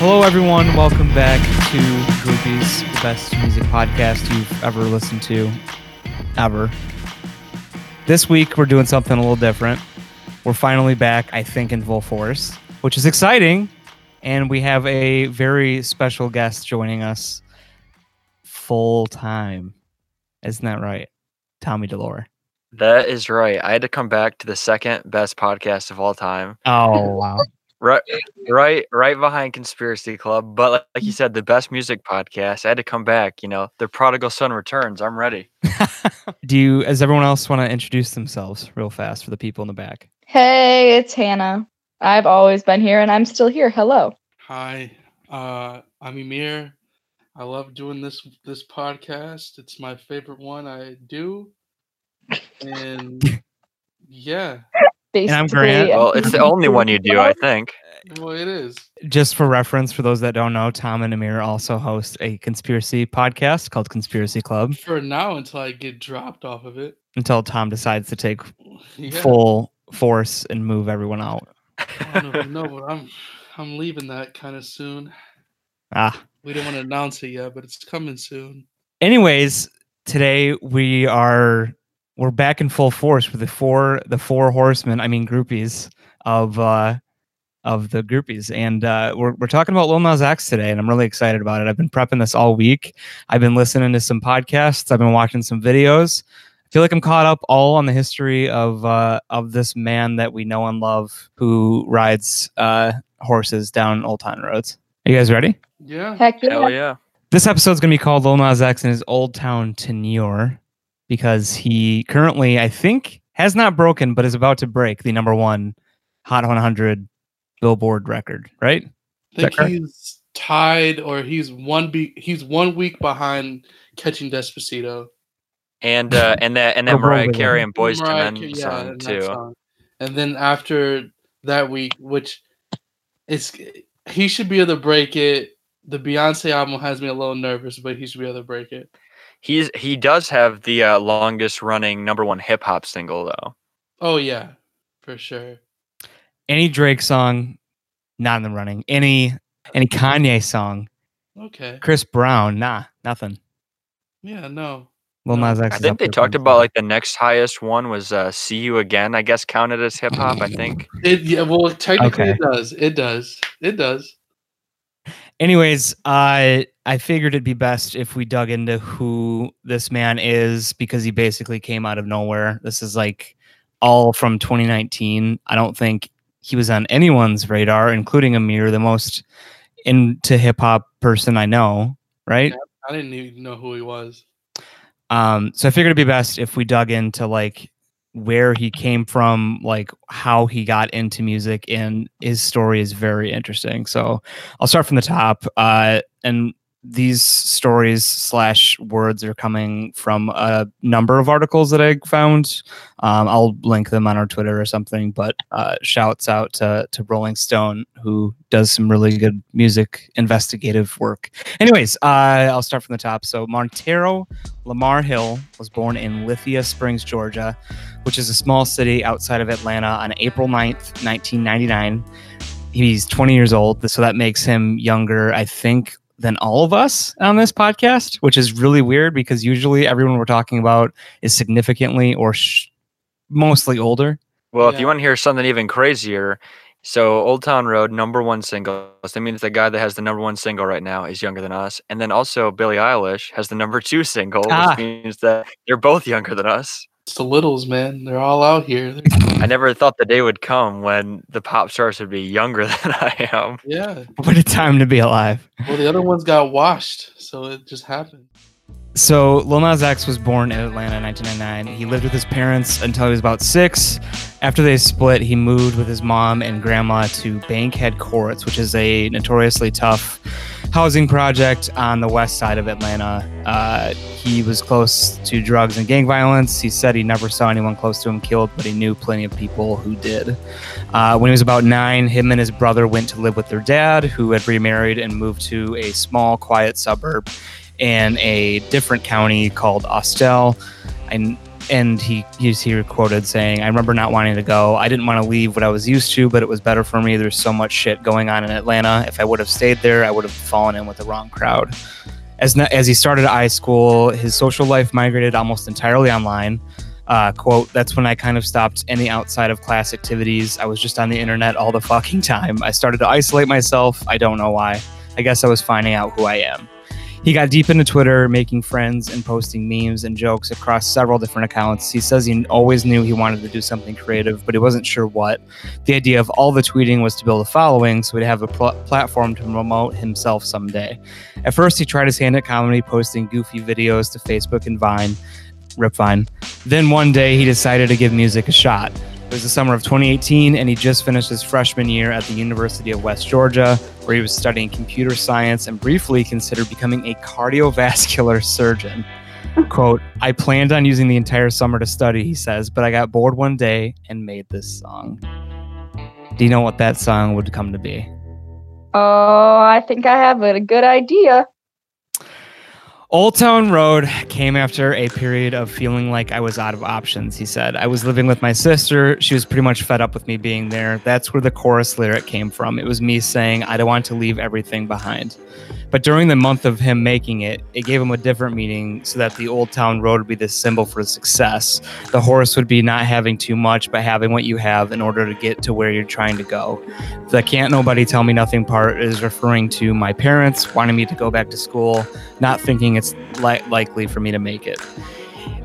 Hello, everyone. Welcome back to Groupies, the best music podcast you've ever listened to, ever. This week, we're doing something a little different. We're finally back, I think, in full force, which is exciting. And we have a very special guest joining us full time. Isn't that right? Tommy Delore. That is right. I had to come back to the second best podcast of all time. Oh, wow. Right, right, right behind Conspiracy Club. But like, like you said, the best music podcast. I had to come back. You know, the prodigal son returns. I'm ready. Do you, as everyone else, want to introduce themselves real fast for the people in the back? Hey, it's Hannah. I've always been here and I'm still here. Hello. Hi, uh, I'm Emir. I love doing this this podcast. It's my favorite one I do, and yeah, Basically, I'm Grant. Well, it's the only one you do, I think. well, it is. Just for reference, for those that don't know, Tom and Amir also host a conspiracy podcast called Conspiracy Club For now, until I get dropped off of it. until Tom decides to take Yeah. full force and move everyone out. I don't know, but I'm I'm leaving that kind of soon. Ah. We don't want to announce it yet, but it's coming soon. Anyways, today we are we're back in full force with the four the four horsemen, I mean groupies of uh of the groupies. And uh we're we're talking about Lil Nas X today, and I'm really excited about it. I've been prepping this all week. I've been listening to some podcasts, I've been watching some videos. I feel like I'm caught up all on the history of uh of this man that we know and love who rides uh horses down old town roads. Are you guys ready? Yeah. Heck yeah. Hell yeah. This episode's gonna be called Lil Nas X in his old town tenure because he currently, I think, has not broken, but is about to break the number one Hot 100 Billboard record. Right? I think he's tied, or he's one be he's one week behind catching Despacito. And uh, and that and then Mariah Carey and Boys to Mariah Men Ca- song and too. song. And then after that week, which it's he should be able to break it. The Beyonce album has me a little nervous, but he should be able to break it. He's he does have the uh, longest running number one hip hop single though. Oh yeah, for sure. Any Drake song, not in the running. Any any Kanye song, Okay. Chris Brown, nah, nothing. Yeah, no. Lil No. Nas X. I think they talked about like the next highest one was uh, "See You Again." I guess counted as hip hop. I think. It yeah, well technically Okay. it does. It does. It does. Anyways, uh, I figured it'd be best if we dug into who this man is because he basically came out of nowhere. This is like all from 2019. I don't think he was on anyone's radar, including Amir, the most into hip hop person I know, right? I didn't even know who he was. Um, so I figured it'd be best if we dug into like where he came from, like how he got into music, and his story is very interesting. So I'll start from the top. Uh, and these stories slash words are coming from a number of articles that I found. Um, I'll link them on our Twitter or something. But uh, shouts out to to Rolling Stone who does some really good music investigative work. Anyways, uh, I'll start from the top. So Montero Lamar Hill was born in Lithia Springs, Georgia, which is a small city outside of Atlanta on April 9th, 1999. He's 20 years old, so that makes him younger, I think, than all of us on this podcast, which is really weird because usually everyone we're talking about is significantly or sh- mostly older. Well, if you want to hear something even crazier, so Old Town Road, number one single. So that means the guy that has the number one single right now is younger than us. And then also Billie Eilish has the number two single, Ah. which means that they're both younger than us. It's the littles, man. They're all out here. I never thought the day would come when the pop stars would be younger than I am. yeah. What a time to be alive. Well, the other ones got washed, so it just happened. So Lil Nas X was born in Atlanta in 1999. He lived with his parents until he was about six. After they split, he moved with his mom and grandma to Bankhead Courts, which is a notoriously tough housing project on the west side of Atlanta. Uh, he was close to drugs and gang violence. He said he never saw anyone close to him killed, but he knew plenty of people who did. Uh, when he was about nine, him and his brother went to live with their dad, who had remarried and moved to a small, quiet suburb in a different county called Austell. And and he he's here quoted saying, "I remember not wanting to go. I didn't want to leave what I was used to, but it was better for me. There's so much shit going on in Atlanta. If I would have stayed there, I would have fallen in with the wrong crowd." As na- as he started high school, his social life migrated almost entirely online. Uh, quote, that's when I kind of stopped any outside of class activities. I was just on the internet all the fucking time. I started to isolate myself. I don't know why. I guess I was finding out who I am. He got deep into Twitter, making friends and posting memes and jokes across several different accounts. He says he always knew he wanted to do something creative, but he wasn't sure what. The idea of all the tweeting was to build a following so he'd have a pl- platform to promote himself someday. At first, he tried his hand at comedy, posting goofy videos to Facebook and Vine, Rip Vine. Then one day, he decided to give music a shot. It was the summer of 2018, and he just finished his freshman year at the University of West Georgia, where he was studying computer science and briefly considered becoming a cardiovascular surgeon. Quote, I planned on using the entire summer to study, he says, but I got bored one day and made this song. Do you know what that song would come to be? Oh, I think I have a good idea. Old Town Road came after a period of feeling like I was out of options, he said. I was living with my sister. She was pretty much fed up with me being there. That's where the chorus lyric came from. It was me saying, I don't want to leave everything behind. But during the month of him making it, it gave him a different meaning so that the Old Town Road would be the symbol for success. The horse would be not having too much, but having what you have in order to get to where you're trying to go. The can't nobody tell me nothing part is referring to my parents wanting me to go back to school, not thinking it's li- likely for me to make it.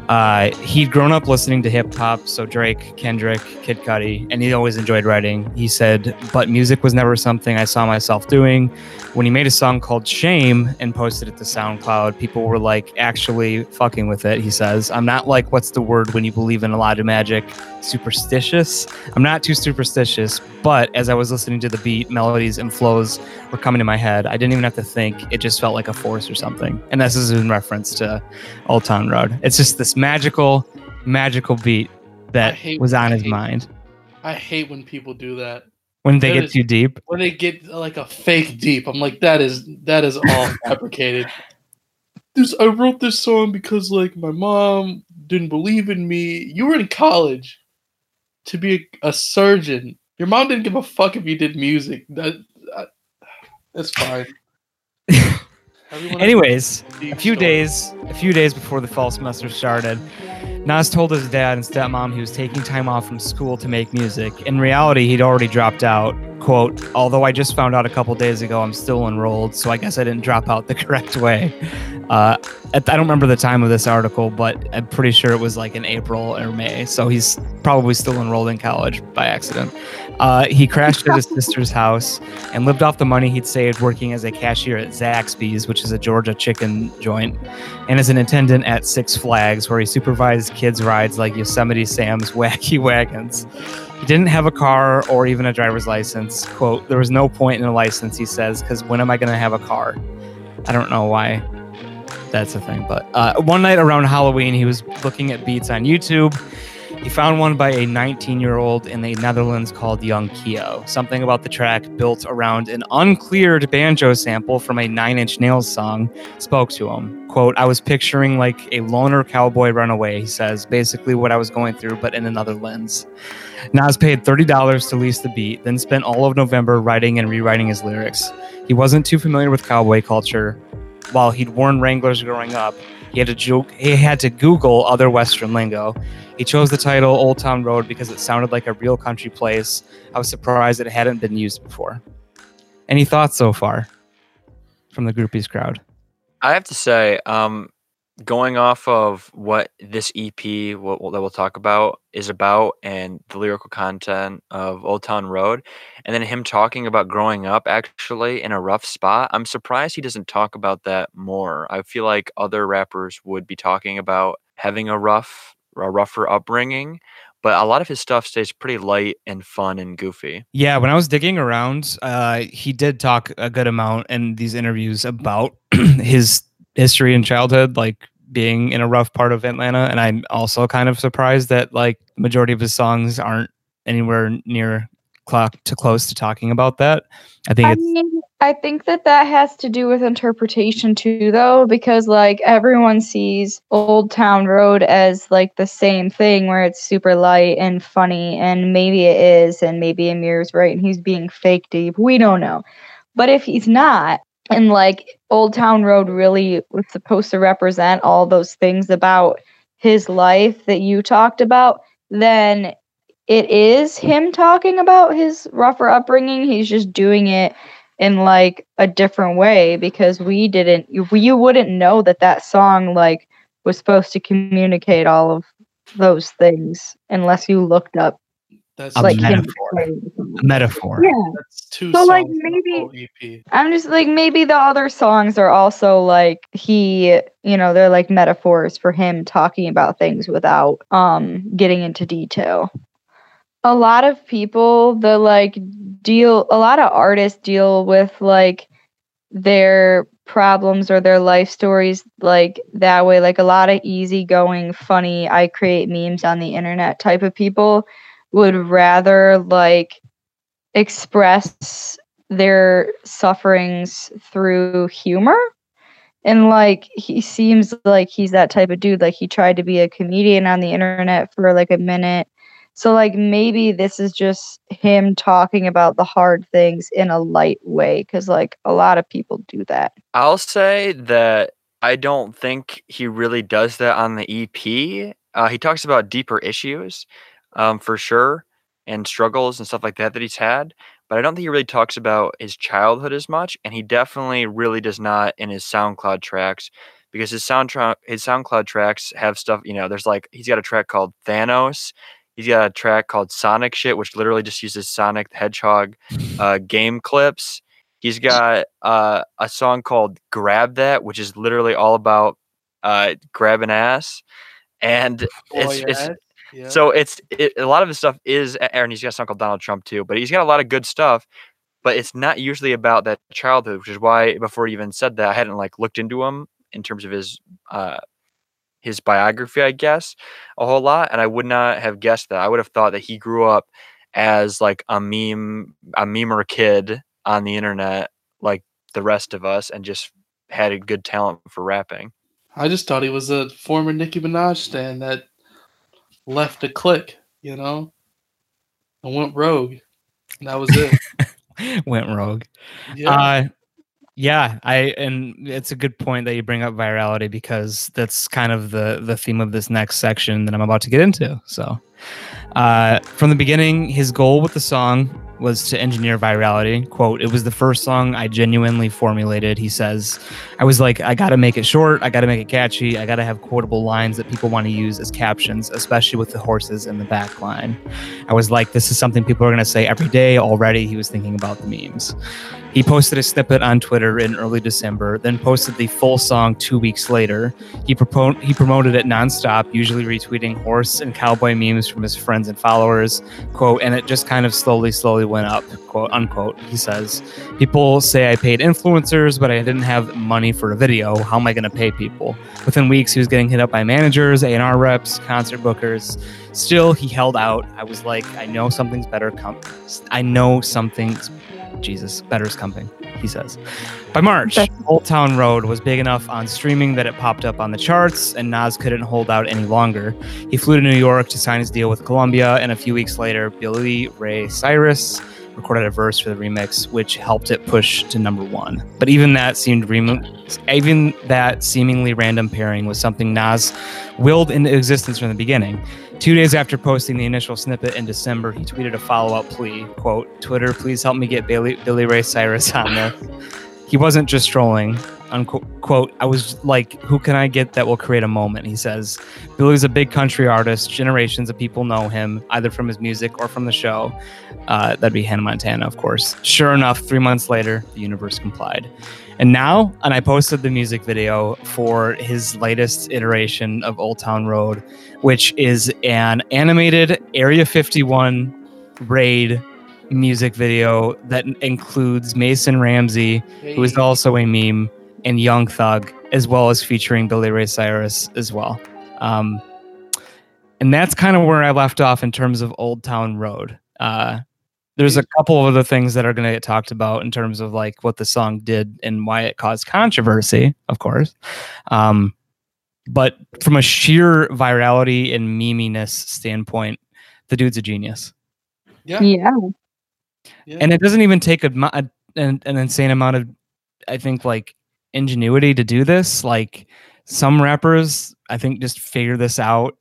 Uh, he'd grown up listening to hip hop, so Drake, Kendrick, Kid Cudi, and he always enjoyed writing. He said, but music was never something I saw myself doing. When he made a song called Shame and posted it to SoundCloud, people were like actually fucking with it. He says, I'm not like, what's the word when you believe in a lot of magic? Superstitious. I'm not too superstitious, but as I was listening to the beat, melodies, and flows were coming to my head. I didn't even have to think. It just felt like a force or something. And this is in reference to Old Town Road. It's just this magical, magical beat that hate- was on I his hate- mind. I hate when people do that. When they That get is- too deep, When they get like a fake deep, I'm like, that is that is all fabricated. This I wrote this song because like my mom didn't believe in me. You were in college to be a, a surgeon. Your mom didn't give a fuck if you did music. That, that that's fine. Everyone Anyways, a a few story. days a few days before the fall semester started nas told his dad and stepmom he was taking time off from school to make music. In reality he'd already dropped out. Quote although i just found out a couple days ago i'm still enrolled so i guess i didn't drop out the correct way. Uh, i don't remember the time of this article but i'm pretty sure it was like in april or may so he's probably still enrolled in college by accident uh, he crashed at his sister's house and lived off the money he'd saved working as a cashier at Zaxby's, which is a Georgia chicken joint, and as an attendant at Six Flags, where he supervised kids' rides like Yosemite Sam's Wacky Wagons. He didn't have a car or even a driver's license. Quote, there was no point in a license, he says, because when am I going to have a car? I don't know why that's a thing. But uh, one night around Halloween, he was looking at beats on YouTube. He found one by a 19 year old in the Netherlands called YoungKio. Something about the track, built around an uncleared banjo sample from a Nine Inch Nails song, spoke to him. Quote, I was picturing like a loner cowboy runaway, he says, basically what I was going through, but in another lens. Nas paid $30 to lease the beat, then spent all of November writing and rewriting his lyrics. He wasn't too familiar with cowboy culture. While he'd worn Wranglers growing up, he had to joke, he had to Google other Western lingo. He chose the title Old Town Road because it sounded like a real country place. I was surprised it hadn't been used before. Any thoughts so far from the groupies crowd? I have to say, um, going off of what this EP what, that we'll talk about is about and the lyrical content of Old Town Road, and then him talking about growing up actually in a rough spot, I'm surprised he doesn't talk about that more. I feel like other rappers would be talking about having a rough, a rougher upbringing, but a lot of his stuff stays pretty light and fun and goofy. Yeah, when I was digging around, uh, he did talk a good amount in these interviews about his history and childhood, like being in a rough part of Atlanta. And I'm also kind of surprised that like the majority of his songs aren't anywhere near clock to close to talking about that. I think I it's mean, I think that that has to do with interpretation too, though, because like everyone sees Old Town Road as like the same thing where it's super light and funny, and maybe it is, and maybe Amir's right and he's being fake deep. We don't know. But if he's not, and like Old Town Road really was supposed to represent all those things about his life that you talked about, then it is him talking about his rougher upbringing. He's just doing it in like a different way because we didn't you, wouldn't know that that song like was supposed to communicate all of those things unless you looked up That's A like metaphor. A metaphor. yeah that's two So, like, maybe- EP. i'm just like maybe the other songs are also like he you know they're like metaphors for him talking about things without um getting into detail a lot of people the like deal a lot of artists deal with like their problems or their life stories like that way like a lot of easygoing funny i create memes on the internet type of people would rather like express their sufferings through humor and like he seems like he's that type of dude like he tried to be a comedian on the internet for like a minute so like maybe this is just him talking about the hard things in a light way cuz like a lot of people do that. I'll say that I don't think he really does that on the EP. Uh, he talks about deeper issues, um, for sure, and struggles and stuff like that that he's had. But I don't think he really talks about his childhood as much, and he definitely really does not in his SoundCloud tracks because his soundtrack his SoundCloud tracks have stuff. You know, there's like he's got a track called Thanos. He's got a track called Sonic Shit, which literally just uses Sonic the Hedgehog uh, game clips. He's got uh, a song called "Grab That," which is literally all about uh, grabbing ass, and it's, Boy, it's yeah. so it's it, a lot of his stuff is Aaron. He's got a song called Donald Trump too, but he's got a lot of good stuff. But it's not usually about that childhood, which is why before he even said that, I hadn't like looked into him in terms of his uh, his biography, I guess, a whole lot, and I would not have guessed that. I would have thought that he grew up as like a meme, a memer kid on the internet, like the rest of us, and just had a good talent for rapping. I just thought he was a former Nicki Minaj stan that left a click, you know, and went rogue. And that was it. Went rogue. Yeah. Uh, yeah, I and it's a good point that you bring up virality because that's kind of the the theme of this next section that I'm about to get into. So, uh, from the beginning, his goal with the song was to engineer virality. "Quote: It was the first song I genuinely formulated." He says, "I was like, I got to make it short. I got to make it catchy. I got to have quotable lines that people want to use as captions, especially with the horses in the back line." I was like, this is something people are to say every day already. He was thinking about the memes. He posted a snippet on Twitter in early December, then posted the full song two weeks later. He, propo- he promoted it nonstop, usually retweeting horse and cowboy memes from his friends and followers. Quote, and it just kind of slowly, slowly went up, quote, unquote. He says, People say I paid influencers, but I didn't have money for a video. How am I going to pay people? Within weeks, he was getting hit up by managers, A&R reps, concert bookers. Still, he held out. I was like, I know something's better coming. I know something's, Jesus, better's coming, he says. By March, Old Town Road was big enough on streaming that it popped up on the charts, and Nas couldn't hold out any longer. He flew to New York to sign his deal with Columbia, and a few weeks later, Billy Ray Cyrus recorded a verse for the remix, which helped it push to number one. But even that seemed rem- even that seemingly random pairing was something Nas willed into existence from the beginning. Two days after posting the initial snippet in December, he tweeted a follow-up plea, quote, Twitter, please help me get Billy, Billy Ray Cyrus on there. He wasn't just trolling. Unquote, quote, I was like, who can I get that will create a moment? He says, Billy's a big country artist. Generations of people know him, either from his music or from the show. Uh, that'd be Hannah Montana, of course. Sure enough, three months later, the universe complied. And now, and I posted the music video for his latest iteration of Old Town Road, which is an animated Area 51 raid music video that includes Mason Ramsey, who is also a meme, and Young Thug, as well as featuring Billy Ray Cyrus as well. Um, and that's kind of where I left off in terms of Old Town Road. Uh, there's a couple of other things that are going to get talked about in terms of like what the song did and why it caused controversy, of course. Um, but from a sheer virality and meminess standpoint, the dude's a genius. Yeah. Yeah. yeah. and it doesn't even take a, a an, an insane amount of i think like ingenuity to do this like some rappers i think just figure this out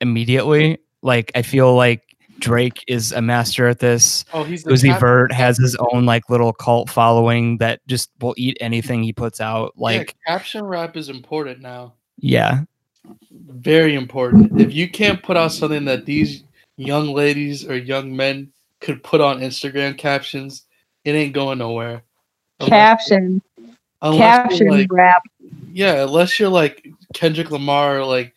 immediately like i feel like drake is a master at this oh, he's the Uzi captain. Vert has his own like little cult following that just will eat anything he puts out. Yeah, Like, caption rap is important now. yeah, Very important. If you can't put out something that these young ladies or young men could put on Instagram captions, it ain't going nowhere. Caption. Caption like, rap. yeah, unless you're like Kendrick Lamar or like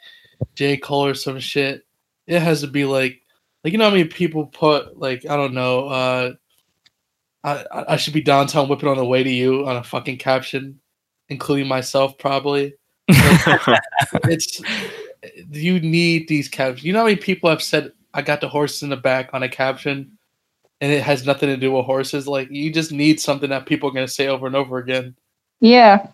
J. Cole or some shit, it has to be like like you know how many people put like I don't know, uh I I- I should be downtown whipping on the way to you on a fucking caption, including myself probably. It's you need these captions. You know how many people have said I got the horses in the back on a caption and it has nothing to do with horses? Like you just need something that people are gonna say over and over again Yeah.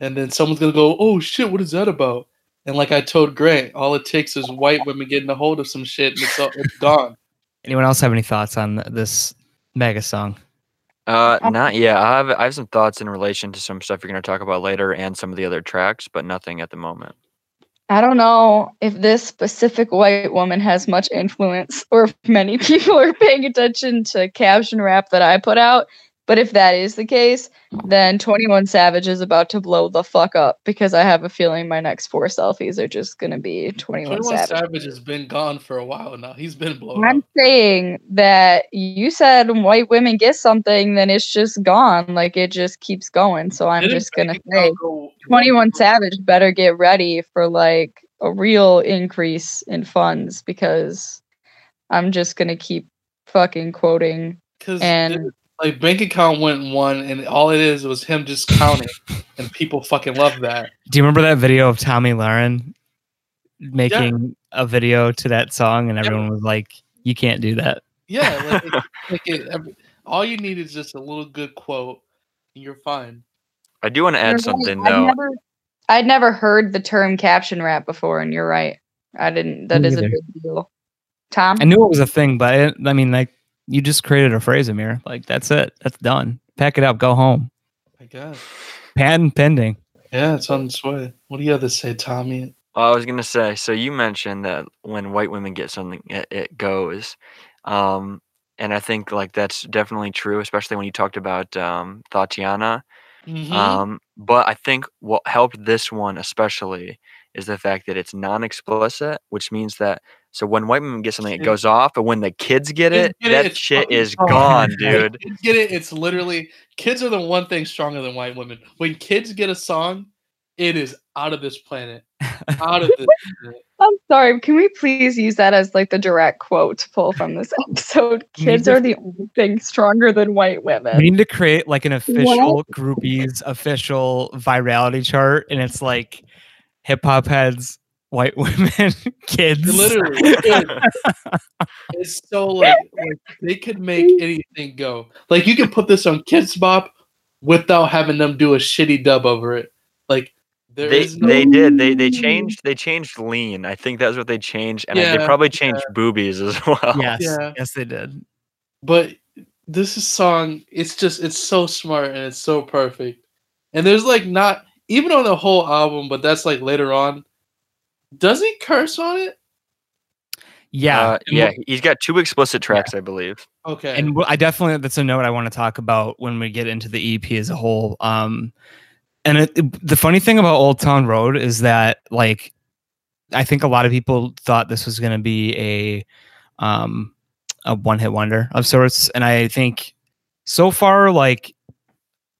and then someone's gonna go, "Oh shit, what is that about?" And like I told Grant, all it takes is white women getting a hold of some shit, and it's all, it's gone. Anyone else have any thoughts on this mega song? Uh, not yet. I have I have some thoughts in relation to some stuff you're going to talk about later and some of the other tracks, but nothing at the moment. I don't know if this specific white woman has much influence or if many people are paying attention to caption rap that I put out. But if that is the case, then 21 Savage is about to blow the fuck up because I have a feeling my next four selfies are just going to be 21, Twenty One Savage. Savage has been gone for a while now. He's been blown I'm up. saying that you said white women get something, then it's just gone. Like it just keeps going. So I'm just going to say go- 21 Savage better get ready for like a real increase in funds because I'm just gonna keep fucking quoting and- like bank account went one, and all it is was him just counting, and people fucking love that. Do you remember that video of Tomi Lahren making a video to that song, and everyone was like, "You can't do that." Yeah, like, it- like it, every, all you need is just a little good quote, and you're fine. I do want to You're add right, something I'd though. never, I'd never heard the term caption rap before, and you're right. I didn't. That Me is a big deal. Tom, I knew it was a thing, but I, I mean, like, you just created a phrase, Amir. Like, that's it. That's done. Pack it up. Go home. I guess. Patent pending. Yeah, it's on its way. What do you have to say, Tommy? Well, I was gonna say. So you mentioned that when white women get something, it, it goes, um, and I think like that's definitely true, especially when you talked about um, Tatiana. Mhm. Um, but I think what helped this one especially is the fact that it's non-explicit, which means that so when white women get something, it goes off, but when the kids get Kids it, get that it's shit is gone. gone, dude. kids get it? It's literally kids are the one thing stronger than white women. When kids get a song, it is out of this planet. Out of this. planet. I'm sorry. Can we please use that as like the direct quote to pull from this episode? Kids are the only thing stronger than white women. We need to create like an official groupies official virality chart, and it's like hip hop heads, white women, kids. Literally, kids. it's so like, like they could make anything go. Like you can put this on Kidz Bop without having them do a shitty dub over it. Like there They is no- they did they they changed they changed lean. I think that's what they changed, and I- they probably changed boobies as well. Yes, Yeah. yes, they did. but this is song it's just it's so smart and it's so perfect and there's like not even on the whole album but that's like later on does he curse on it Yeah, Uh, yeah. we'll- He's got two explicit tracks, I believe. okay and we'll- I definitely that's a note I want to talk about when we get into the EP as a whole. Um, and it, it- the funny thing about Old Town Road is that like I think a lot of people thought this was going to be a um a one hit wonder of sorts, and I think so far like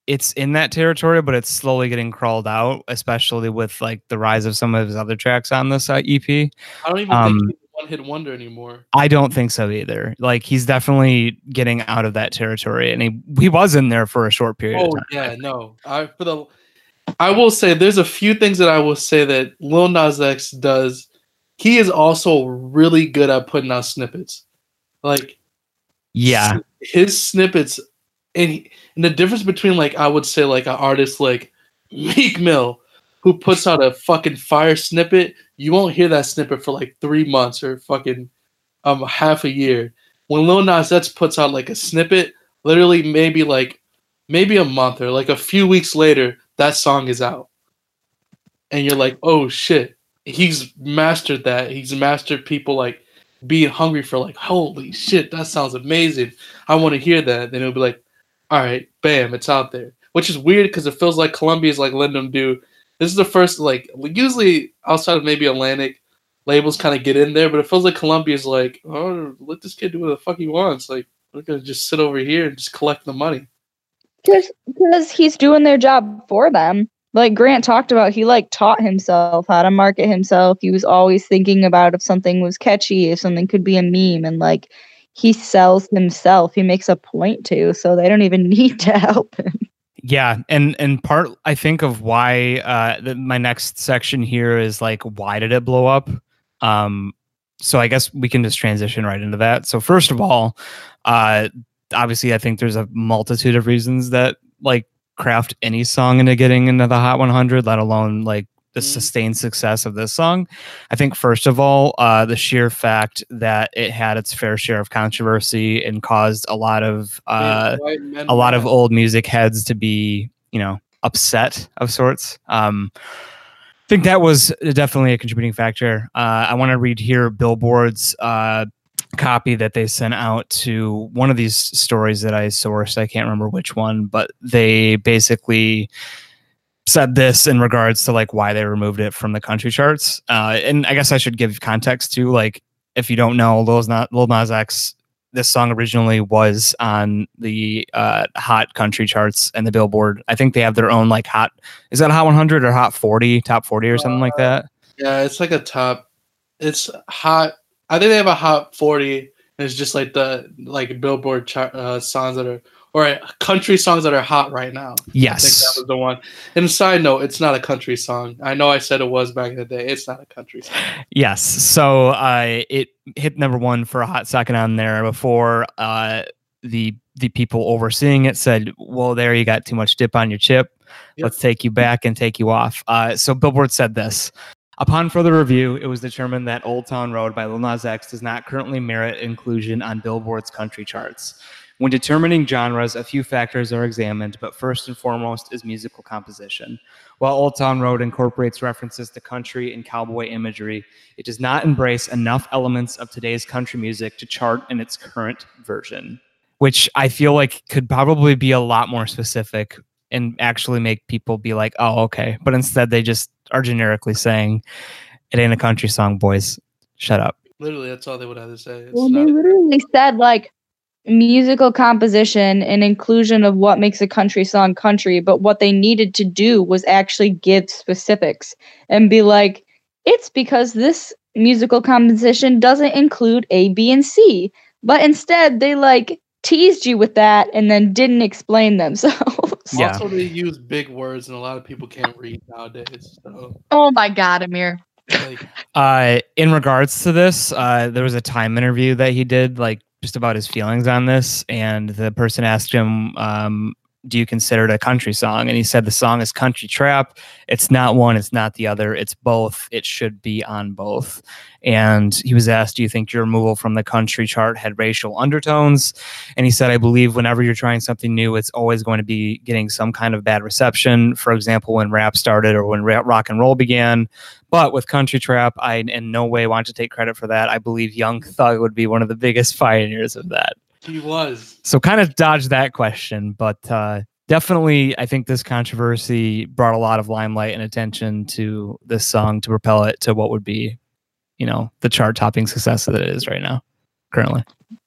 it's in that territory, but it's slowly getting crawled out, especially with like the rise of some of his other tracks on this uh, EP. i don't even um, think he's a one-hit wonder anymore I don't think so either. Like he's definitely getting out of that territory, and he he was in there for a short period. oh yeah no i for the i will say there's a few things that i will say that lil nas x does he is also really good at putting out snippets like yeah, his snippets and, he, and the difference between like I would say like an artist like Meek Mill who puts out a fucking fire snippet, you won't hear that snippet for like three months or fucking um half a year. When Lil Nas X puts out like a snippet, literally maybe like maybe a month or like a few weeks later, that song is out. And you're like, oh shit. He's mastered that. He's mastered people like being hungry for like, holy shit, that sounds amazing. I want to hear that. Then it'll be like, all right, bam, it's out there. Which is weird because it feels like Columbia's like letting them do. This is the first like usually outside of maybe Atlantic labels kind of get in there, but it feels like Columbia's like, oh, let this kid do what the fuck he wants. Like we're gonna just sit over here and just collect the money. Because he's doing their job for them. Like Grant talked about, he like taught himself how to market himself. He was always thinking about if something was catchy, if something could be a meme, and like he sells himself. He makes a point to, so they don't even need to help him. Yeah, and and part I think of why uh, the, my next section here is like why did it blow up? Um, so I guess we can just transition right into that. So first of all, uh, obviously I think there's a multitude of reasons that like craft any song into getting into the Hot 100, let alone like the Mhm. sustained success of this song. I think first of all, uh, the sheer fact that it had its fair share of controversy and caused a lot of uh, a lot of old music heads to be, you know, upset of sorts. Um, I think that was definitely a contributing factor. Uh, I want to read here Billboard's uh, copy that they sent out to one of these stories that I sourced. I can't remember which one, but they basically said this in regards to like why they removed it from the country charts. Uh, and I guess I should give context too. Like, if you don't know, Lil Nas, Lil Nas X, this song originally was on the uh, hot country charts and the Billboard. I think they have their own like hot. Is that Hot 100 or Hot 40, Top 40 or something like that? Yeah, it's like a top. It's hot. I think they have a hot forty. And it's just like the like Billboard chart, uh, songs that are or country songs that are hot right now. Yes, I think that was the one. And side note, it's not a country song. I know I said it was back in the day. It's not a country song. Yes. So uh, it hit number one for a hot second on there before uh, the the people overseeing it said, "Well, there you got too much dip on your chip. Yep. Let's take you back and take you off." Uh, so Billboard said this. Upon further review, it was determined that Old Town Road by Lil Nas X does not currently merit inclusion on Billboard's country charts. When determining genres, a few factors are examined, but first and foremost is musical composition. While Old Town Road incorporates references to country and cowboy imagery, it does not embrace enough elements of today's country music to chart in its current version, which I feel like could probably be a lot more specific and actually make people be like, oh, okay. But instead, they just are generically saying, it ain't a country song, boys. Shut up. Literally, that's all they would have to say. It's Well, not they literally said like musical composition and inclusion of what makes a country song country, but what they needed to do was actually give specifics and be like, it's because this musical composition doesn't include A, B, and C. But instead, they like teased you with that and then didn't explain themselves. Yeah. Also, they use big words, and a lot of people can't read nowadays. So, oh my God, Amir. like, Uh, in regards to this, uh, there was a time interview that he did, like just about his feelings on this, and the person asked him, um, "Do you consider it a country song?" And he said, "The song is country trap. It's not one. It's not the other. It's both. It should be on both." And he was asked, "Do you think your removal from the country chart had racial undertones?" And he said, "I believe whenever you're trying something new, it's always going to be getting some kind of bad reception. For example, when rap started or when rock and roll began." But with Country Trap, I in no way want to take credit for that. I believe Young Thug would be one of the biggest pioneers of that. He was. So kind of dodge that question, but uh, definitely, I think this controversy brought a lot of limelight and attention to this song to propel it to what would be, you know, the chart-topping success that it is right now, currently.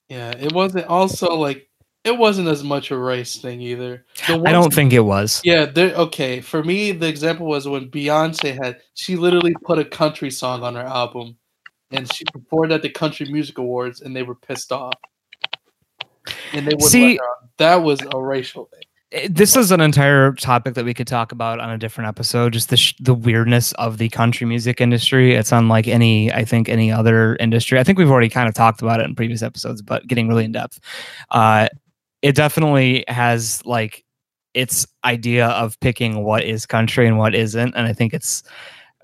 Yeah, it wasn't also like it wasn't as much a race thing either. I don't think it was. Yeah, there. Okay, for me, the example was when Beyonce had she literally put a country song on her album, and she performed at the Country Music Awards, and they were pissed off, and they would See- let her on. That was a racial thing. this is an entire topic that we could talk about on a different episode just the sh- the weirdness of the country music industry it's unlike any i think any other industry i think we've already kind of talked about it in previous episodes but getting really in depth uh it definitely has like its idea of picking what is country and what isn't, and I think it's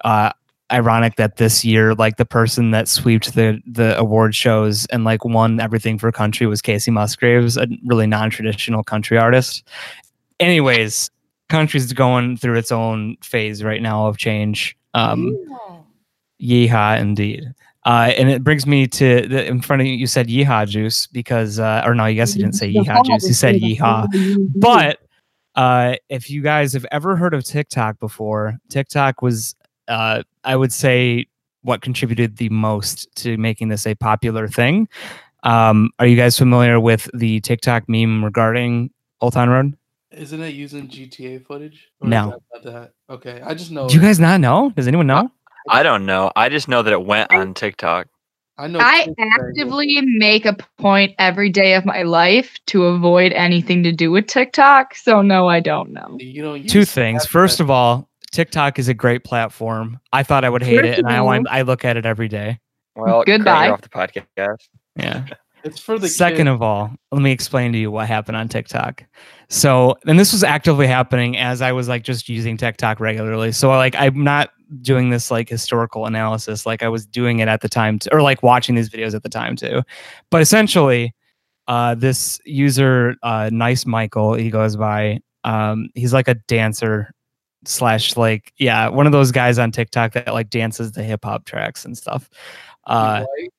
uh, ironic that this year, like the person that swept the the award shows and like won everything for country was Kacey Musgraves, a really non traditional country artist. Anyways, country's going through its own phase right now of change. Um, yeehaw, indeed. Uh, and it brings me to the, in front of you. You said yeehaw juice because, uh, or no, I guess you didn't say yeehaw juice. You said yeehaw. But uh, if you guys have ever heard of TikTok before, TikTok was, uh, I would say, what contributed the most to making this a popular thing. Um, are you guys familiar with the TikTok meme regarding Old Town Road? Isn't it using GTA footage? Or No. that that? Okay, I just know. Do you guys not know? Does anyone know? I don't know. I just know that it went on TikTok. I know. I actively make a point every day of my life to avoid anything to do with TikTok. So no, I don't know. You don't Two things. Snapchat. First of all, TikTok is a great platform. I thought I would hate it, and of I, I look at it every day. Well, Craig, Goodbye. off the podcast. Yeah. it's for the Second kids. of all, let me explain to you what happened on TikTok. So, and this was actively happening as I was like just using TikTok regularly. So, like, I'm not doing this like historical analysis, like I was doing it at the time, to, or like watching these videos at the time too. But essentially, uh, this user, uh, Nice Michael, he goes by, um, he's like a dancer slash like, yeah, one of those guys on TikTok that like dances the hip hop tracks and stuff. Uh, White.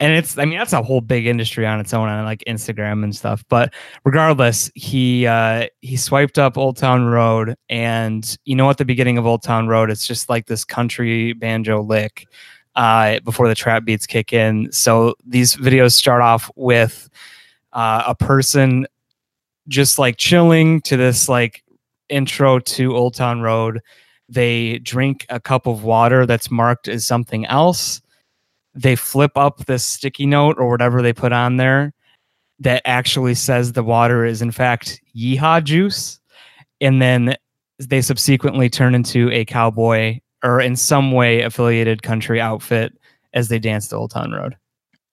and it's i mean that's a whole big industry on its own on like instagram and stuff but regardless he uh he swiped up old town road and you know at the beginning of old town road it's just like this country banjo lick uh before the trap beats kick in so these videos start off with uh, a person just like chilling to this like intro to old town road. They drink a cup of water that's marked as something else. They flip up this sticky note or whatever they put on there that actually says the water is in fact yeehaw juice. And then they subsequently turn into a cowboy or in some way affiliated country outfit as they dance to old town road.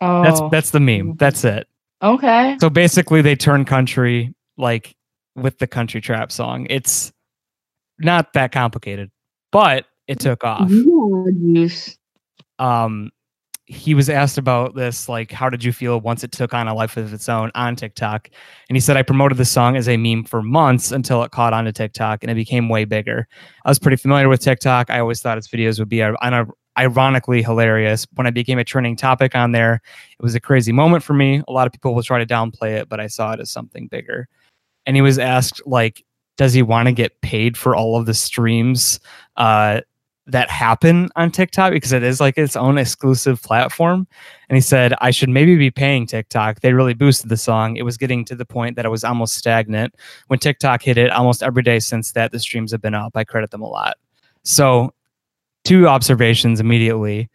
Oh, that's that's the meme. That's it. Okay. so basically they turn country like with the country trap song. It's not that complicated but it took off. Um he was asked about this like how did you feel once it took on a life of its own on tiktok? And he said i promoted the song as a meme for months until it caught on to tiktok and it became way bigger. I was pretty familiar with tiktok. I always thought its videos would be ir- ir- ironically hilarious. When i became a trending topic on there it was a crazy moment for me. A lot of people will try to downplay it but i saw it as something bigger and he was asked like does he want to get paid for all of the streams uh that happen on TikTok because it is like its own exclusive platform. And he said, I should maybe be paying TikTok. They really boosted the song. It was getting to the point that it was almost stagnant. When TikTok hit it almost every day since that, the streams have been up. I credit them a lot. So, two observations immediately.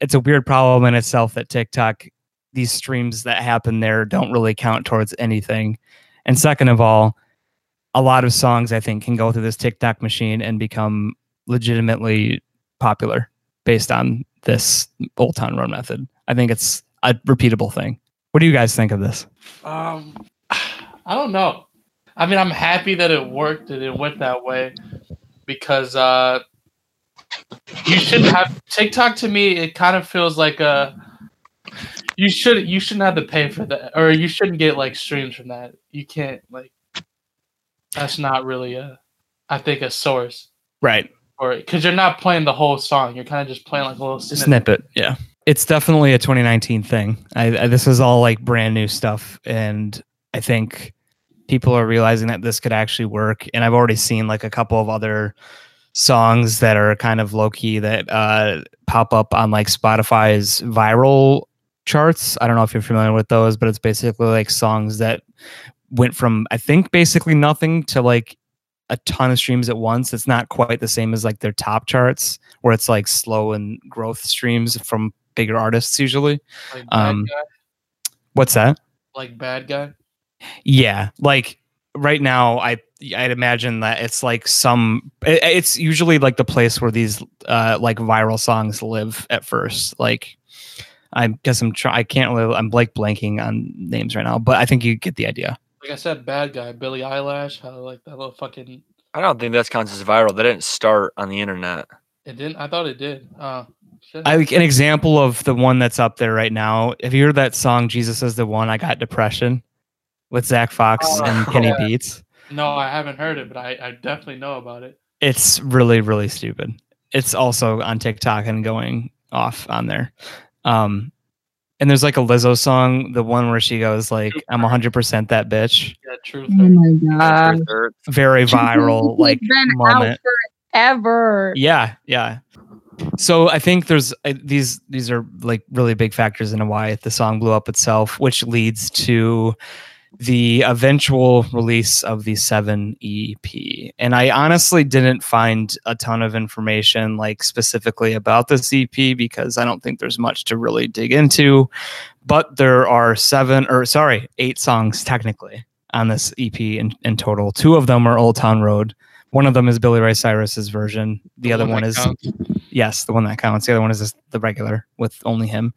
It's a weird problem in itself that TikTok, these streams that happen there don't really count towards anything. And second of all, a lot of songs I think can go through this TikTok machine and become legitimately popular based on this Old Town Road method. I think it's a repeatable thing. What do you guys think of this? Um, I don't know. I mean, I'm happy that it worked and it went that way because uh, you shouldn't have TikTok. To me, it kind of feels like a you should you shouldn't have to pay for that, or you shouldn't get like streams from that. You can't like that's not really a I think a source Right. or because you're not playing the whole song. You're kind of just playing like a little snippet. Snippet. Yeah. It's definitely a 2019 thing. I, I this is all like brand new stuff and I think people are realizing that this could actually work and I've already seen like a couple of other songs that are kind of low key that uh pop up on like Spotify's viral charts. I don't know if you're familiar with those, but it's basically like songs that went from I think basically nothing to like a ton of streams at once. It's not quite the same as like their top charts where it's like slow and growth streams from bigger artists usually. Like bad Um, guy, What's that? like bad guy. Yeah, like right now I I'd imagine that it's like some it- it's usually like the place where these uh like viral songs live at first. Like I guess I'm trying I can't really I'm like blanking on names right now, but I think you get the idea. Like I said, bad guy, Billie Eilish, how like that little fucking. I don't think that counts as viral. That didn't start on the internet. It didn't. I thought it did. Uh. I like an example of the one that's up there right now. Have you heard that song "Jesus is the One"? I got depression with Zack Fox Oh, and Kenny yeah. Beats. no, I haven't heard it, but I, I definitely know about it. It's really really stupid. It's also on TikTok and going off on there. Um, and there's like a Lizzo song, the one where she goes like, "I'm 100% that bitch." Yeah, truth. Oh my god. Truth hurts. Very viral, like been moment. out forever. Yeah, yeah. So I think there's uh, these these are like really big factors into why the song blew up itself, which leads to the eventual release of the 7 EP. And I honestly didn't find a ton of information like specifically about this EP because I don't think there's much to really dig into. But there are seven or sorry, eight songs technically on this EP in, in total. Two of them are Old Town Road. One of them is Billy Ray Cyrus's version. The, other one is, counts. yes, the one that counts. The other one is the regular with only him.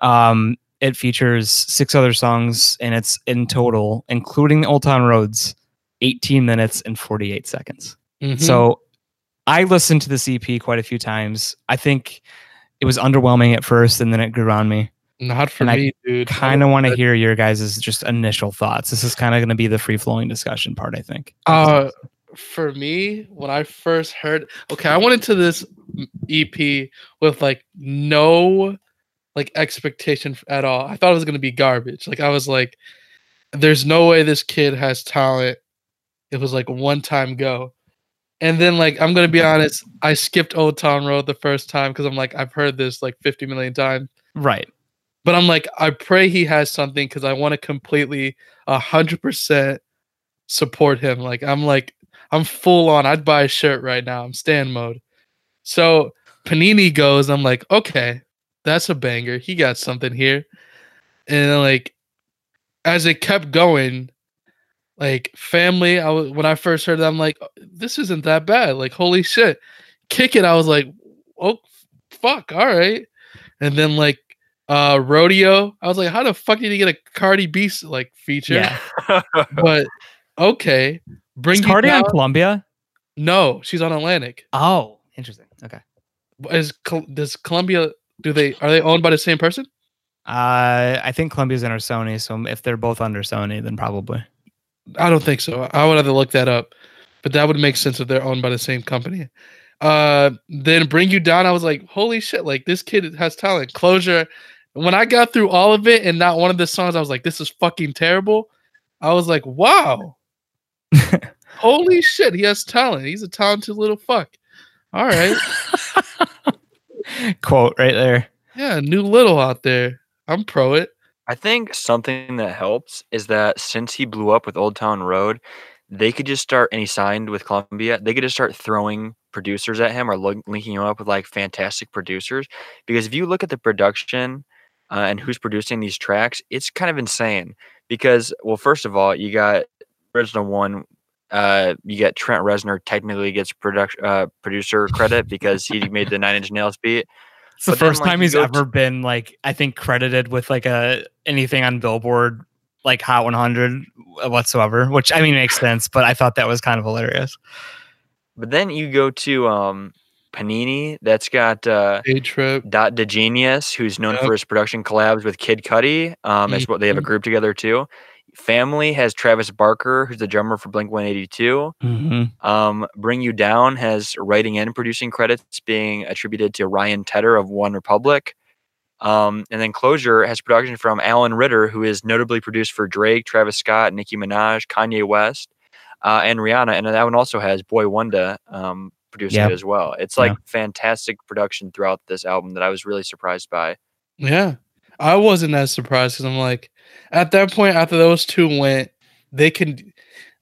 Um, it features six other songs, and it's in total, including the Old Town Roads, 18 minutes and 48 seconds. Mhm. So I listened to this EP quite a few times. I think it was underwhelming at first, and then it grew on me. not for and I me, dude. Kind of want to hear your guys' just initial thoughts. This is kind of going to be the free flowing discussion part, I think. Uh, for me, when I first heard, okay, I went into this EP with like no like expectation at all. I thought it was gonna be garbage. Like I was like, there's no way this kid has talent. It was like one time go. And then like I'm gonna be honest, I skipped Old Town Road the first time because I'm like, I've heard this like 50 million times. right. But I'm like, I pray he has something because I want to completely hundred percent support him. Like I'm like, I'm full on. I'd buy a shirt right now. I'm stand mode. So Panini goes, I'm like, okay, that's a banger. He got something here. And like, as it kept going, like family, I was when I first heard it, I'm like, this isn't that bad. Like, holy shit. Kick it. I was like, oh fuck, all right. And then like uh rodeo, I was like, how the fuck did he get a Cardi B like feature? Yeah. But okay. Bring Is Cardi on Columbia? No, she's on Atlantic. Oh, interesting. Okay. Is does Columbia do they are they owned by the same person? Uh, I think Columbia's under Sony, so if they're both under Sony, then probably. I don't think so. I would have to look that up, but that would make sense if they're owned by the same company. Uh, then bring you down. I was like, holy shit! Like this kid has talent. Closure. When I got through all of it and not one of the songs, I was like, this is fucking terrible. I was like, wow, holy shit, he has talent. He's a talented little fuck. All right, Quote right there. yeah, new little out there. I'm pro it. I think something that helps is that since he blew up with Old Town Road, they could just start and he signed with Columbia. They could just start throwing producers at him or lo- linking him up with like fantastic producers. Because if you look at the production uh, and who's producing these tracks, it's kind of insane. Because well, first of all, you got original one. Uh, you get Trent Reznor technically gets production uh, producer credit because he made the Nine Inch Nails beat. It's the But then, first like, time you he's go ever been like I think credited with like a anything on Billboard like Hot 100 whatsoever, which I mean makes sense, but I thought that was kind of hilarious. But then you go to um, Panini, that's got uh, Day trip. Dot da Genius, who's known Yep. for his production collabs with Kid Cudi. Um, as well, they have a group together too. Family has Travis Barker, who's the drummer for Blink 182. Mm-hmm. Um, Bring You Down has writing and producing credits being attributed to Ryan Tedder of One Republic. Um, and then Closure has production from Allen Ritter, who is notably produced for Drake, Travis Scott, Nicki Minaj, Kanye West, uh, and Rihanna. And that one also has Boi-1da um, producing Yeah. it as well. It's Yeah. like fantastic production throughout this album that I was really surprised by. Yeah. I wasn't as surprised because I'm like, at that point, after those two went, they can.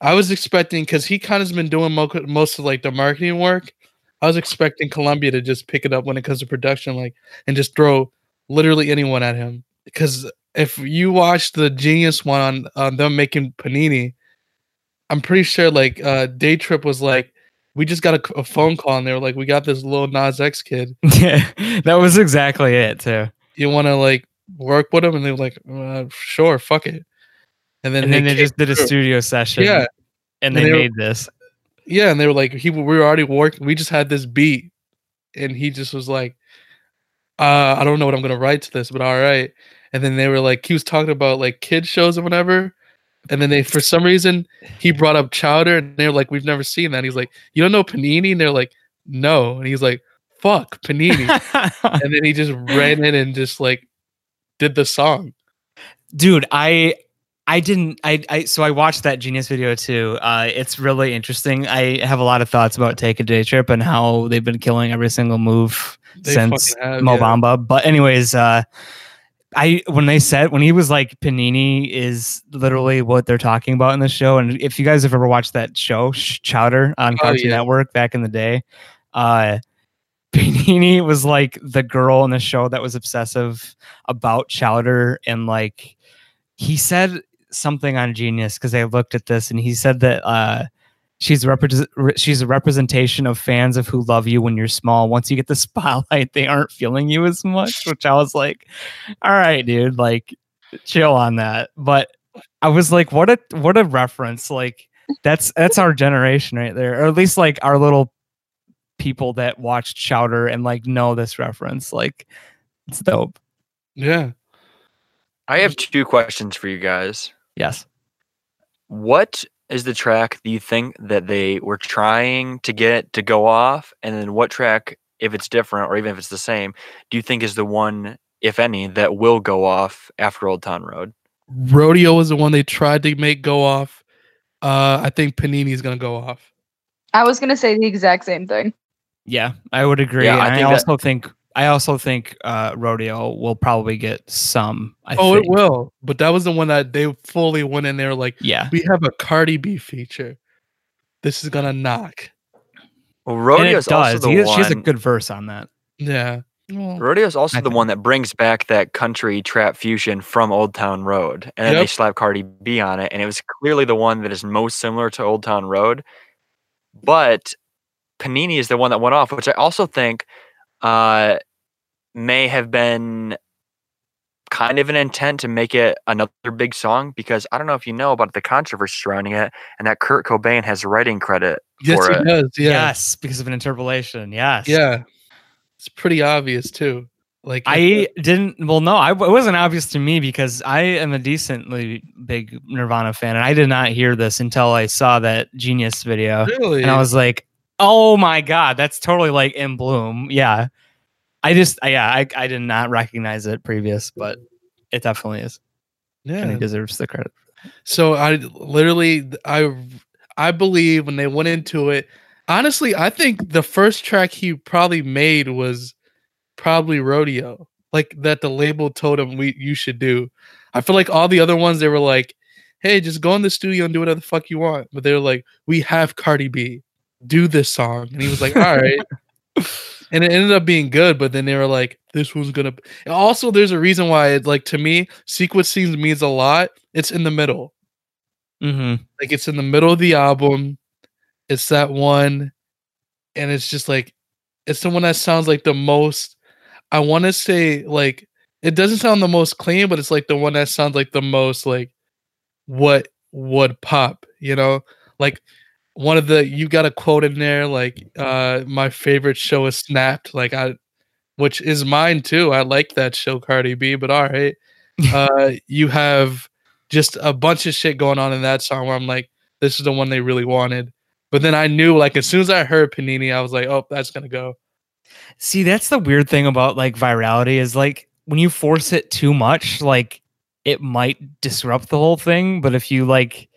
I was expecting because he kind of's been doing mo- most of like the marketing work. I was expecting Columbia to just pick it up when it comes to production, like, and just throw literally anyone at him. Because if you watch the Genius one on, on them making Panini, I'm pretty sure like uh Day Trip was like, we just got a phone call and they were like, we got this little Nas X kid. Yeah, that was exactly it too. you want to like work with them and they were like uh, sure fuck it and then and then they just did a through. studio session. Yeah, and and they they were- made this. yeah, and they were like, he we were already working. We just had this beat, and he just was like, uh, I don't know what I'm gonna write to this, but all right. And then they were like, he was talking about like kid shows or whatever. And then they, for some reason, he brought up Chowder, and they're like, "We've never seen that." He's like, "You don't know Panini?" And they're like, "No." And he's like, "Fuck Panini." and then he just ran in and just like did the song. dude i i didn't i i so i watched that genius video too uh it's really interesting i have a lot of thoughts about take a day trip and how they've been killing every single move They since have, yeah. Mo Bamba but anyways uh I when they said when he was like Panini is literally what they're talking about in the show, and if you guys have ever watched that show Sh- Chowder on Oh, Cartoon yeah. Network back in the day, uh, Panini was like the girl in the show that was obsessive about Chowder and like he said something on Genius because I looked at this and he said that uh she's represent she's a representation of fans of who love you when you're small. Once you get the spotlight, they aren't feeling you as much, which I was like, all right, dude, like chill on that. But I was like, what a what a reference. Like that's that's our generation right there. Or at least like our little people that watched Chowder and like know this reference. Like it's dope. Yeah. I have two questions for you guys. Yes. What is the track that you think that they were trying to get to go off? And then what track, if it's different or even if it's the same, do you think is the one, if any, that will go off after Old Town Road? Rodeo was the one they tried to make go off. Uh, I think Panini is gonna go off. I was gonna say the exact same thing. Yeah, I would agree. Yeah, I and I, think that- also think I also think uh rodeo will probably get some. I oh, think. it will. But that was the one that they fully went in there like Yeah. we have a Cardi B feature. This is gonna knock. Well, Rodeo it is also does. the He, one. she has a good verse on that. Yeah. Well, Rodeo is also I the think- one that brings back that country trap fusion from Old Town Road, and then they Yep. slap Cardi B on it, and it was clearly the one that is most similar to Old Town Road. But Panini is the one that went off, which I also think uh, may have been kind of an intent to make it another big song because I don't know if you know about the controversy surrounding it, and that Kurt Cobain has writing credit yes, for he it. does. Yeah. Yes, because of an interpolation. Yes. Yeah. It's pretty obvious too. Like I didn't. Well, no, I, it wasn't obvious to me because I am a decently big Nirvana fan, and I did not hear this until I saw that Genius video, really and I was like, "Oh my god, that's totally like in Bloom." Yeah, I just, yeah, I, I did not recognize it previous, but it definitely is, and yeah. he deserves the credit. So I literally I I believe when they went into it, honestly, I think the first track he probably made was probably Rodeo. Like that the label told him we you should do. I feel like all the other ones they were like, "Hey, just go in the studio and do whatever the fuck you want." But they were like, "We have Cardi B. Do this song." And he was like, "All right." and it ended up being good, but then they were like, "This was gonna." Also, there's a reason why it like to me, sequence scenes means a lot. It's in the middle. Mm-hmm. Like it's in the middle of the album. It's that one, and it's just like it's the one that sounds like the most. I want to say like it doesn't sound the most clean, but it's like the one that sounds like the most like what would pop. You know, like one of the you got a quote in there like uh my favorite show is Snapped. Like I, which is mine too. I like that show, Cardi B. But all right, uh, you have just a bunch of shit going on in that song where I'm like, this is the one they really wanted. But then I knew, like, as soon as I heard Panini, I was like, oh, that's gonna go. See, that's the weird thing about like virality is like when you force it too much, like it might disrupt the whole thing. But if you like,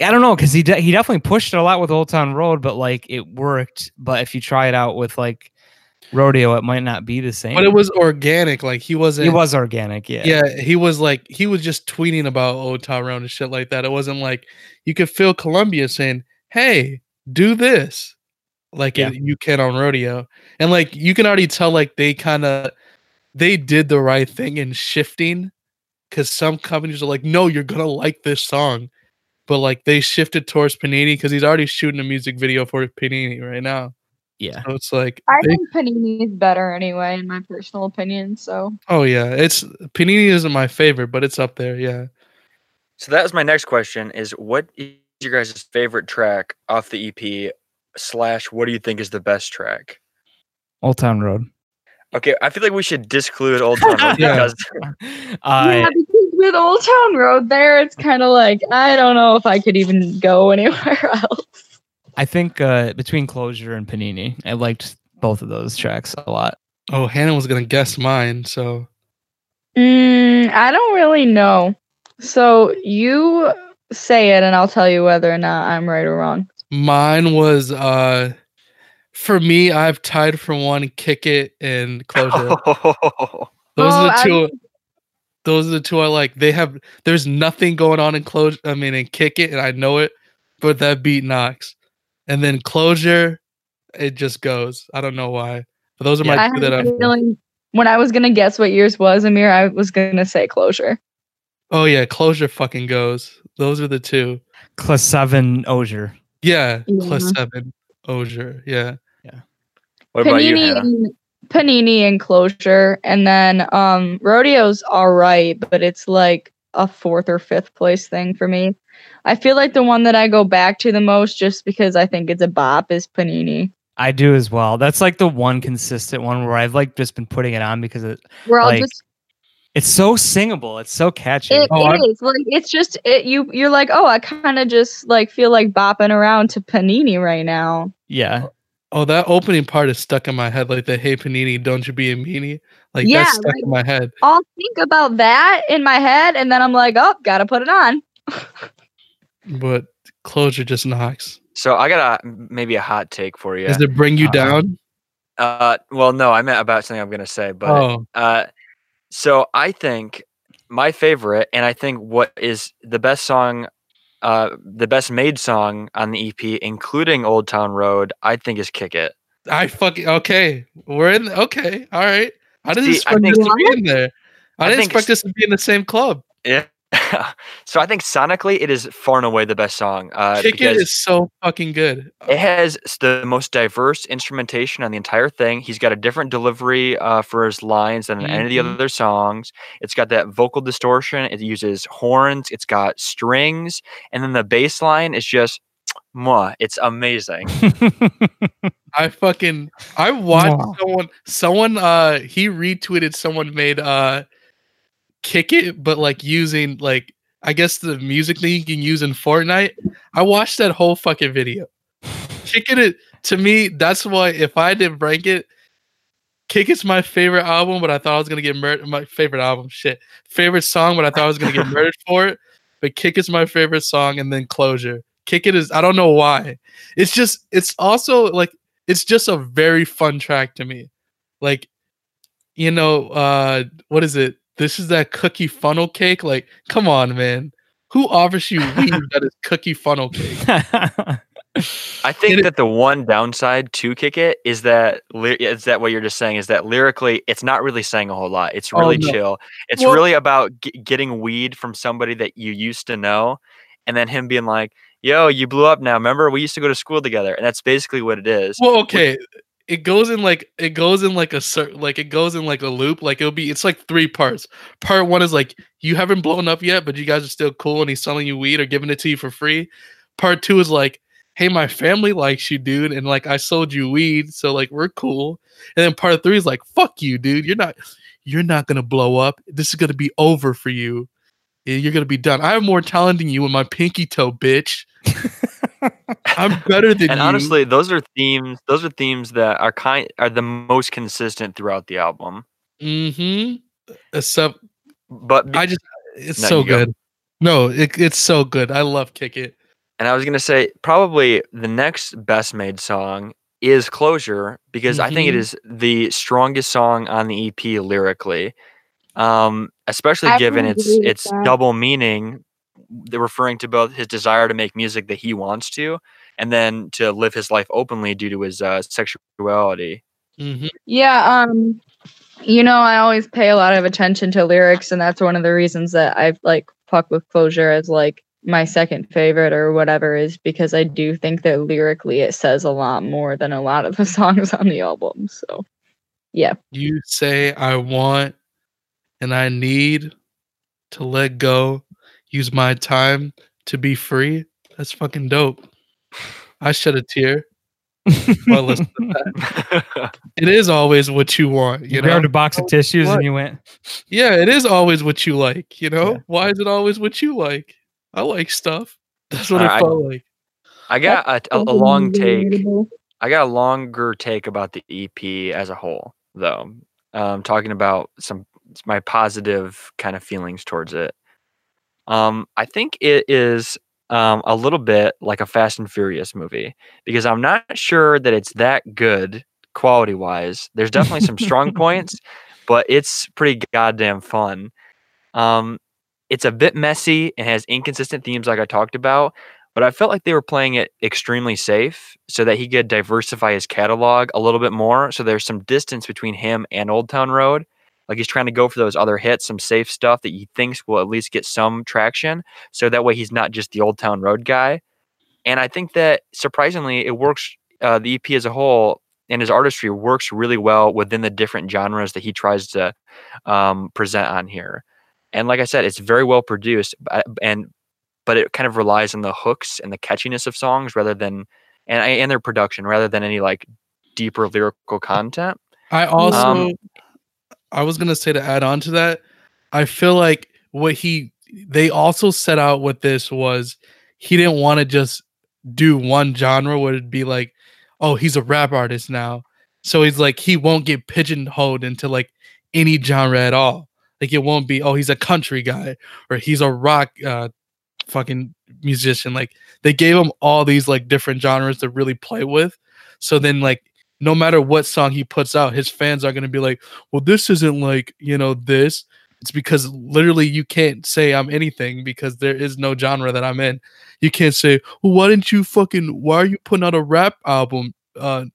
I don't know, because he de- he definitely pushed it a lot with Old Town Road, but like it worked. But if you try it out with like Rodeo, it might not be the same. But it was organic. Like he wasn't. it was organic, yeah. Yeah, he was like he was just tweeting about Old Town Road and shit like that. It wasn't like you could feel Columbia saying, "Hey, do this," like Yeah. you can on Rodeo, and like you can already tell like they kind of they did the right thing in shifting, because some companies are like, "No, you're gonna like this song," but like they shifted towards Panini because he's already shooting a music video for Panini right now. yeah. So it's like, I they- think Panini is better anyway, in my personal opinion. So oh yeah, it's Panini isn't my favorite, but it's up there. Yeah. So that was my next question: Is what is your guys' favorite track off the EP? Slash, what do you think is the best track? Old Town Road. Okay, I feel like we should disclude Old Town Road Yeah. because I yeah, because with Old Town Road there, it's kind of like I don't know if I could even go anywhere else. I think uh, between Closure and Panini, I liked both of those tracks a lot. Oh, Hannah was gonna guess mine, so Mm, I don't really know. So you say it, and I'll tell you whether or not I'm right or wrong. mine was uh for me, I've tied for one kick it and closure. Those are Oh, the I- two those are the two I like. They have there's nothing going on in closure I mean in kick it and I know it, but that beat knocks. And then closure, it just goes. I don't know why. But those are my I two have that a I feeling when I was gonna guess what yours was, Amir, I was gonna say closure. Oh yeah, closure fucking goes. Those are the two. Class seven Osier. Yeah, plus Yeah. seven. Osier. Yeah. What about you, Panini Hannah? and Panini and closure, and then um rodeo's all right, but it's like a fourth or fifth place thing for me. I feel like the one that I go back to the most, just because I think it's a bop, is Panini. I do as well. That's like the one consistent one where I've like just been putting it on because it, We're all Like, just it's so singable. It's so catchy. It Oh, I'm- is like it's just it. You you're like, oh, I kind of just like feel like bopping around to Panini right now. yeah. Oh, that opening part is stuck in my head. Like the "Hey Panini, don't you be a meanie." Like Yeah, that's stuck like- in my head. I'll think about that in my head, and then I'm like, oh, gotta put it on. But closure just knocks. So I got a maybe a hot take for you. Does it bring you Uh, down? Uh, well, no, I meant about something I'm gonna say, but oh, uh, so I think my favorite, and I think what is the best song, uh, the best made song on the EP, including Old Town Road, I think is "Kick It." I fucking okay. We're in. Okay, all right. I didn't See, expect think- this to be in there. I, I didn't think expect this to be in the same club. Yeah. so I think sonically, it is far and away the best song. Uh, Kick it is so fucking good. It has the most diverse instrumentation on the entire thing. He's got a different delivery uh, for his lines than any of the Mhm. other songs. It's got that vocal distortion. It uses horns. It's got strings, and then the bass line is just, mwah, it's amazing. I fucking I watched Wow. someone someone uh he retweeted someone made uh kick it but like using like I guess the music thing you can use in Fortnite. I watched that whole fucking video. Kick it to me that's why if I didn't rank it Kick It's my favorite album, but I thought I was gonna get murdered. My favorite album, shit, favorite song, but I thought I was gonna get murdered for it. But Kick It's my favorite song, and then Closure. Kick It is I don't know why. It's just it's also like it's just a very fun track to me. Like, you know, uh, what is it? This is that cookie funnel cake. Like, come on, man. Who offers you weed that is cookie funnel cake? I think it- that the one downside to Kick it is that what you're just saying is that lyrically it's not really saying a whole lot. It's Oh, really no. chill. It's Well- really about g- getting weed from somebody that you used to know, and then him being like, "Yo, you blew up now. Remember we used to go to school together." And that's basically what it is. Well, okay. It goes in like it goes in like a like it goes in like a loop. Like it'll be it's like three parts. Part one is like you haven't blown up yet, but you guys are still cool, and he's selling you weed or giving it to you for free. Part two is like, hey, my family likes you, dude, and like I sold you weed, so like we're cool. And then part three is like, fuck you, dude. You're not you're not gonna blow up. This is gonna be over for you. You're gonna be done. I have more talent than you in my pinky toe, bitch. I'm better than and you. honestly, those are themes. Those are themes that are kind are the most consistent throughout the album. Mm-hmm. Except But be- I just it's No, so you go. good. No, it, it's so good. I love Kick It. and I was gonna say probably the next best made song is Closure because I think it Mhm. the strongest song on the EP lyrically. Um, especially I given its its that. double meaning, they're referring to both his desire to make music that he wants to, and then to live his life openly due to his uh, sexuality. Mm-hmm. Yeah, um, you know, I always pay a lot of attention to lyrics, and that's one of the reasons that I've like fuck with closure as like my second favorite or whatever is because I do think that lyrically it says a lot more than a lot of the songs on the album. So, yeah, You say I want and I need to let go. Use my time to be free. That's fucking dope. I shed a tear. while listening to that. It is always what you want, you You know. grabbed a box of tissues What? and you went. Yeah, it is always what you like, you know? Yeah. Why is it always what you like? I like stuff. That's what it Alright. felt like. I got a, a, a long take. I got a longer take about the EP as a whole, though. Um, talking about some my positive kind of feelings towards it. Um, I think it is um, a little bit like a Fast and Furious movie because I'm not sure that it's that good quality wise. There's definitely some strong points, but it's pretty goddamn fun. Um, it's a bit messy and has inconsistent themes, like I talked about, but I felt like they were playing it extremely safe so that he could diversify his catalog a little bit more. So there's some distance between him and Old Town Road. Like he's trying to go for those other hits, some safe stuff that he thinks will at least get some traction. So that way he's not just the Old Town Road guy. And I think that surprisingly, it works. Uh, the EP as a whole and his artistry works really well within the different genres that he tries to um, present on here. And like I said, it's very well produced, and but it kind of relies on the hooks and the catchiness of songs rather than and and their production rather than any like deeper lyrical content. I also Um, I was gonna say to add on to that, I feel like what he they also set out with this was he didn't want to just do one genre would it be like, oh, he's a rap artist now. So he's like he won't get pigeonholed into like any genre at all. Like it won't be, oh, he's a country guy or he's a rock uh fucking musician. Like they gave him all these like different genres to really play with. So then like no matter what song he puts out, his fans are gonna be like, well, this isn't like, you know, this. It's because literally you can't say I'm anything because there is no genre that I'm in. You can't say, well, why didn't you fucking why are you putting out a rap album? Uh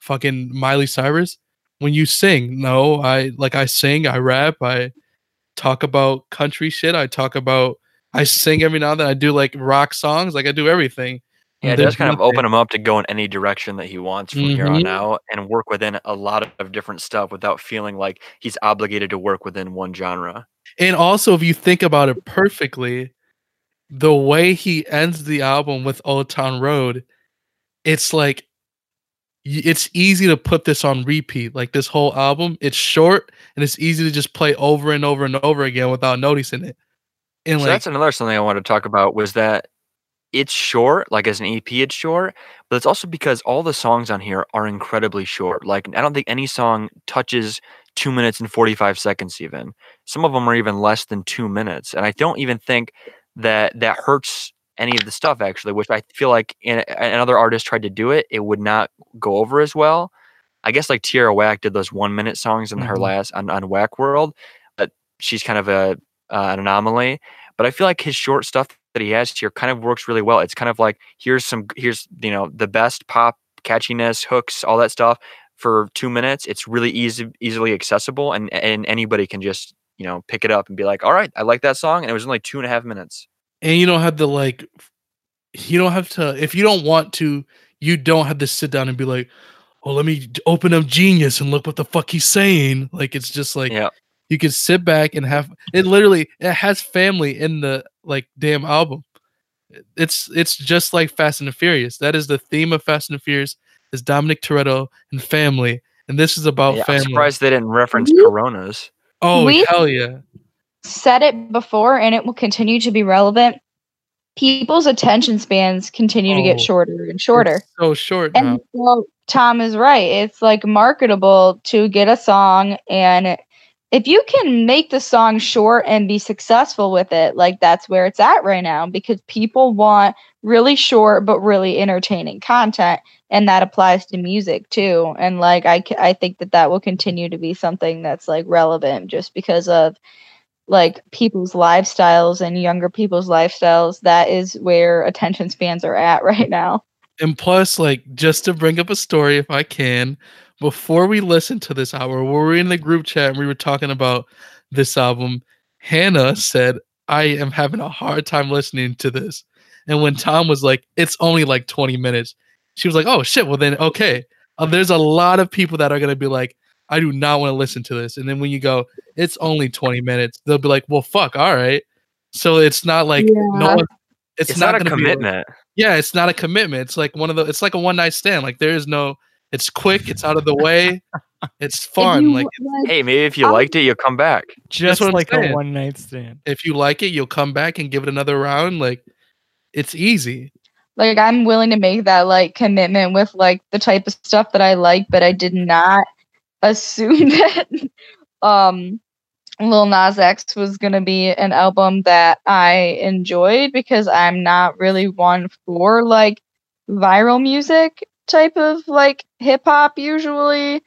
fucking Miley Cyrus when you sing. No, I like I sing, I rap, I talk about country shit, I talk about I sing every now and then. I do like rock songs, like I do everything. Yeah, it does kind of open him up to go in any direction that he wants from here on Mhm. out and work within a lot of different stuff without feeling like he's obligated to work within one genre. And also, if you think about it perfectly, the way he ends the album with Old Town Road, it's like it's easy to put this on repeat. Like this whole album, it's short and it's easy to just play over and over and over again without noticing it. And So like, that's another something I wanted to talk about was that it's short, like as an EP, it's short, but it's also because all the songs on here are incredibly short. Like I don't think any song touches two minutes and 45 seconds even. Some of them are even less than two minutes. And I don't even think that that hurts any of the stuff actually, which I feel like in, another artist tried to do it, it would not go over as well. I guess like Tierra Whack did those one minute songs in her Mhm. last on, on Whack World, but she's kind of a uh, an anomaly. But I feel like his short stuff that he has here kind of works really well. It's kind of like here's some here's you know the best pop catchiness, hooks, all that stuff for two minutes. It's really easy easily accessible, and and anybody can just you know pick it up and be like, all right, I like that song, and it was only two and a half minutes. and you don't have to like, you don't have to if you don't want to, you don't have to sit down and be like, oh, let me open up Genius and look what the fuck he's saying. Like it's just like Yeah. You can sit back and have it. Literally, it has family in the like damn album. It's it's just like Fast and the Furious. That is the theme of Fast and the Furious is Dominic Toretto and family, and this is about Yeah, I'm family. surprised they didn't reference We- Coronas. Oh We- hell yeah! said it before and it will continue to be relevant. People's attention spans continue to Oh, get shorter and shorter. It's so short now. And well, Tom is right. It's like marketable to get a song and if you can make the song short and be successful with it, like that's where it's at right now because people want really short but really entertaining content and that applies to music too. And like I I think that that will continue to be something that's like relevant just because of like people's lifestyles and younger people's lifestyles that is where attention spans are at right now. And plus, like, just to bring up a story, if I can, before we listened to this hour, we were in the group chat and we were talking about this album. Hannah said, I am having a hard time listening to this. And when Tom was like, it's only like 20 minutes, she was like, oh shit, well then, okay. Uh, there's a lot of people that are going to be like, I do not want to listen to this. And then when you go, it's only 20 minutes, they'll be like, well, fuck, all right. So it's not like no one. It's, It's, not, not, a gonna be like- commitment. yeah, it's not a commitment. It's like one of the. It's like a one night stand. Like there is no. It's quick. It's out of the way. It's fun. you, like hey, maybe if you I'll- liked it, you'll come back. Just what I'm like a one night stand. if you like it, you'll come back and give it another round. Like it's easy. like I'm willing to make that like commitment with like the type of stuff that I like, but I did not assume that um Lil Nas X was gonna be an album that I enjoyed because I'm not really one for like viral music type of like hip hop usually.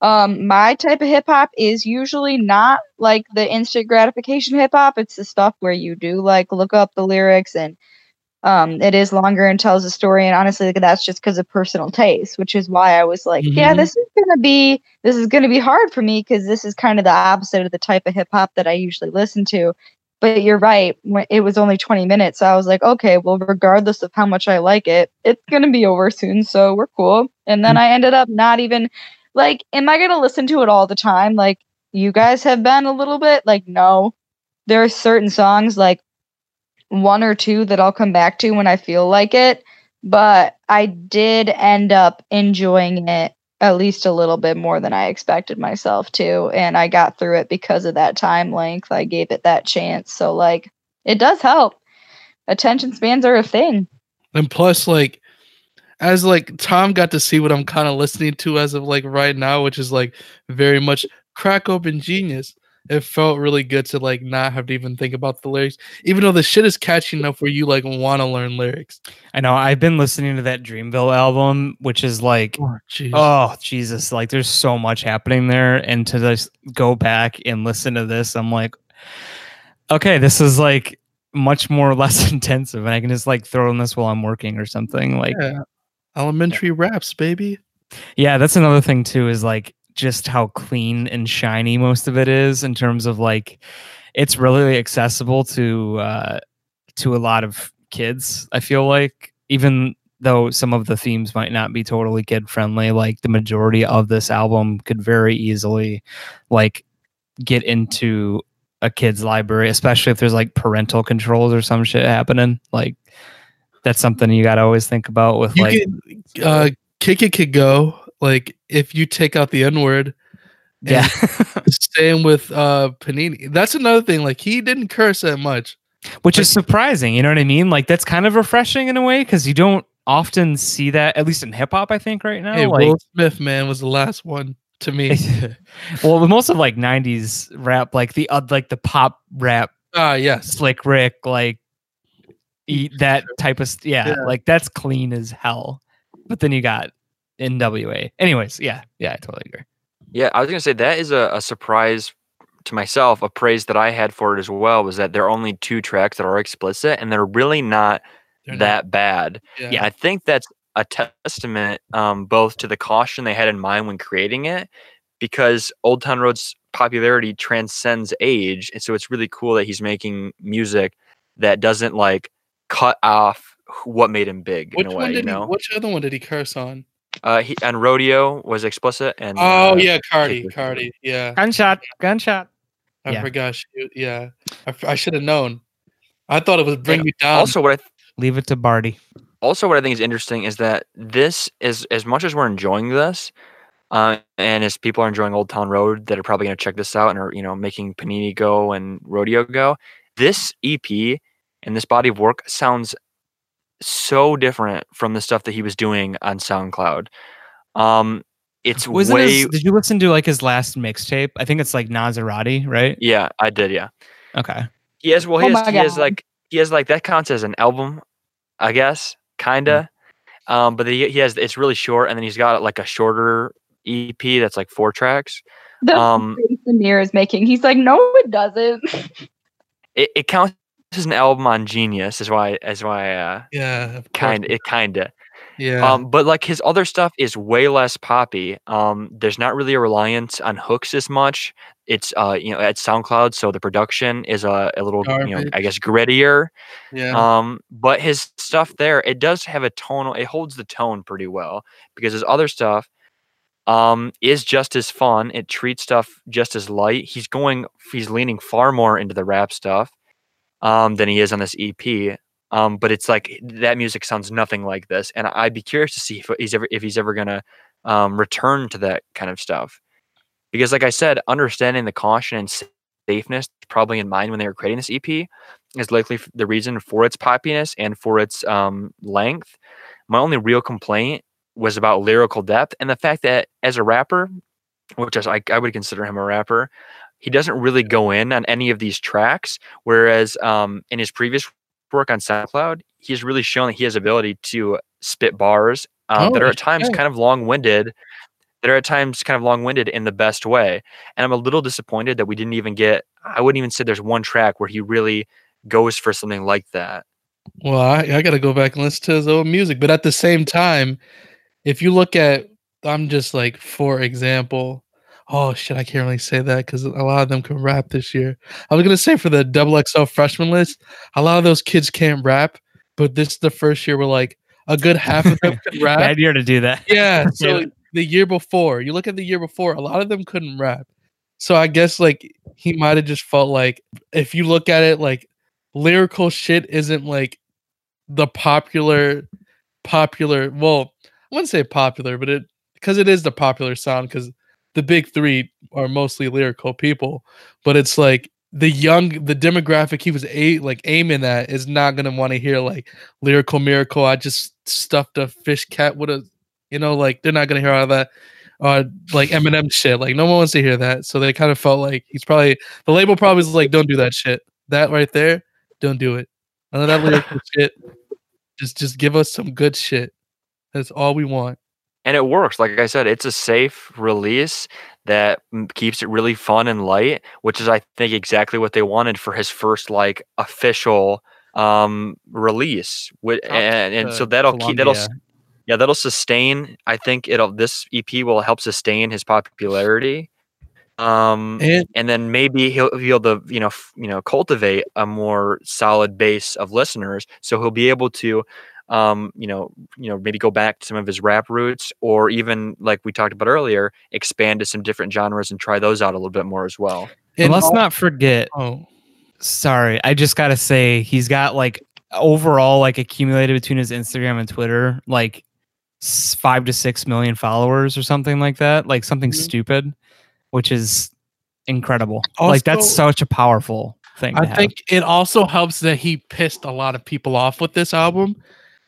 Um my type of hip hop is usually not like the instant gratification hip hop. It's the stuff where you do like look up the lyrics and um it is longer and tells a story and honestly like, that's just because of personal taste which is why i was like yeah Mhm. this is gonna be this is gonna be hard for me because this is kind of the opposite of the type of hip-hop that i usually listen to but you're right it was only 20 minutes so i was like okay well regardless of how much i like it it's gonna be over soon so we're cool. And then mm. i ended up not even like am i gonna listen to it all the time? Like you guys have been a little bit like no. There are certain songs like one or two that I'll come back to when I feel like it. But I did end up enjoying it at least a little bit more than I expected myself to. And I got through it because of that time length. I gave it that chance. So, like, it does help. Attention spans are a thing. And plus, like, as like Tom got to see what I'm kind of listening to as of like right now, which is like very much crack open genius. It felt really good to like not have to even think about the lyrics, even though the shit is catchy enough where you like want to learn lyrics. I know. I've been listening to that Dreamville album, which is like Oh. Oh Jesus! Like there's so much happening there, and to just go back and listen to this, I'm like, okay, this is like much more less intensive, and I can just like throw in this while I'm working or something. Like, yeah, yeah. Elementary raps, baby. Yeah, that's another thing too. Is like just how clean and shiny most of it is in terms of like, it's really accessible to uh, to a lot of kids. I feel like even though some of the themes might not be totally kid friendly like the majority of this album could very easily like get into a kid's library especially if there's like parental controls or some shit happening like that's something you got to always think about with You like can uh, kick it could go. Like if you take out the N word, yeah same with uh Panini. That's another thing. Like he didn't curse that much. which is surprising you know what i mean like that's kind of refreshing in a way because you don't often see that at least in hip-hop i think right now hey, like Will Smith, man, was the last one to me. well with most of like 90s rap like the uh, like the pop rap Ah, yes. slick rick like eat that type of yeah, Yeah. like that's clean as hell but then you got nwa anyways yeah yeah i totally agree Yeah, I was gonna say that is a, a surprise to myself. A praise that I had for it as well was that there are only two tracks that are explicit, and they're really not They're not- that bad. yeah. And I think that's a testament um, both to the caution they had in mind when creating it, because Old Town Road's popularity transcends age, and so it's really cool that he's making music that doesn't like cut off what made him big Which in a way. You did he? know, Which other one did he curse on? Uh, he and Rodeo was explicit, and Oh uh, yeah, Cardi, Kick Cardi. Yeah, gunshot gunshot I Yeah. forgot. She, yeah, I should have known. I thought it was bring And me down. also what I leave it to barty also what I think is interesting is that this is as much as we're enjoying this, uh, and as people are enjoying Old Town Road that are probably going to check this out and are you know making Panini go and Rodeo go. This EP and this body of work sounds so different from the stuff that he was doing on SoundCloud. Um, it's wasn't way his, did you listen to like his last mixtape i think it's like Nasarati right yeah, I did yeah. okay He has well, he Oh has, he has like he has like that counts as an album, I guess, kinda. Um, but he, he has it's really short, and then he's got like a shorter EP that's like four tracks. The Um, face Amir is making. He's like, no, it doesn't. It, it counts as an album on Genius, is why is why uh yeah, kind it kinda. Yeah, Um, but like his other stuff is way less poppy. Um, there's not really a reliance on hooks as much. It's uh, you know, at SoundCloud, so the production is a, a little, you know, I guess grittier. yeah. Um, but his stuff there, it does have a tonal, it holds the tone pretty well because his other stuff um is just as fun. It treats stuff just as light. He's going he's leaning far more into the rap stuff. Um, than he is on this EP. Um, but it's like that music sounds nothing like this, and I'd be curious to see if he's ever if he's ever gonna um, return to that kind of stuff. Because, like I said, understanding the caution and safeness probably in mind when they were creating this EP is likely the reason for its poppiness and for its um, length. My only real complaint was about lyrical depth and the fact that as a rapper, which is I, I would consider him a rapper, he doesn't really go in on any of these tracks. Whereas um, in his previous work on SoundCloud, he's really shown that he has ability to spit bars um, that Oh, are at times yeah. kind of long-winded that are at times kind of long-winded in the best way and i'm a little disappointed that we didn't even get i wouldn't even say there's one track where he really goes for something like that Well, I, I got to go back and listen to his old music. But at the same time, if you look at, I'm just like, for example, oh shit, I can't really say that because a lot of them can rap this year. I was gonna say for the double XL freshman list, a lot of those kids can't rap, but this is the first year where like a good half of them can rap. Bad year to do that. Yeah. So Yeah. the year before, you look at the year before, a lot of them couldn't rap. So I guess like he might have just felt like if you look at it like lyrical shit isn't like the popular popular well, I wouldn't say popular, but it because it is the popular sound because the big three are mostly lyrical people, but it's like the young the demographic he was a like aiming at is not gonna want to hear like lyrical miracle. I just stuffed a fish cat with a you know, like they're not gonna hear all of that uh like Eminem shit. Like no one wants to hear that. So they kind of felt like he's probably the label probably is like, Don't do that shit. That right there, don't do it. None of that lyrical shit. Just just give us some good shit. That's all we want. And it works like i said it's a safe release that keeps it really fun and light which is i think exactly what they wanted for his first like official um release Wi- Up and, and so that'll keep that'll yeah that'll sustain i think it'll this ep will help sustain his popularity um And and then maybe he'll be able to you know you know cultivate a more solid base of listeners so he'll be able to um you know you know maybe go back to some of his rap roots or even like we talked about earlier expand to some different genres and try those out a little bit more as well And and let's not forget. oh Sorry, I just gotta say he's got like overall like accumulated between his Instagram and Twitter like five to six million followers or something like that. Like something Mhm. stupid, which is incredible. like that's such a powerful thing. To I have. think it also helps that he pissed a lot of people off with this album,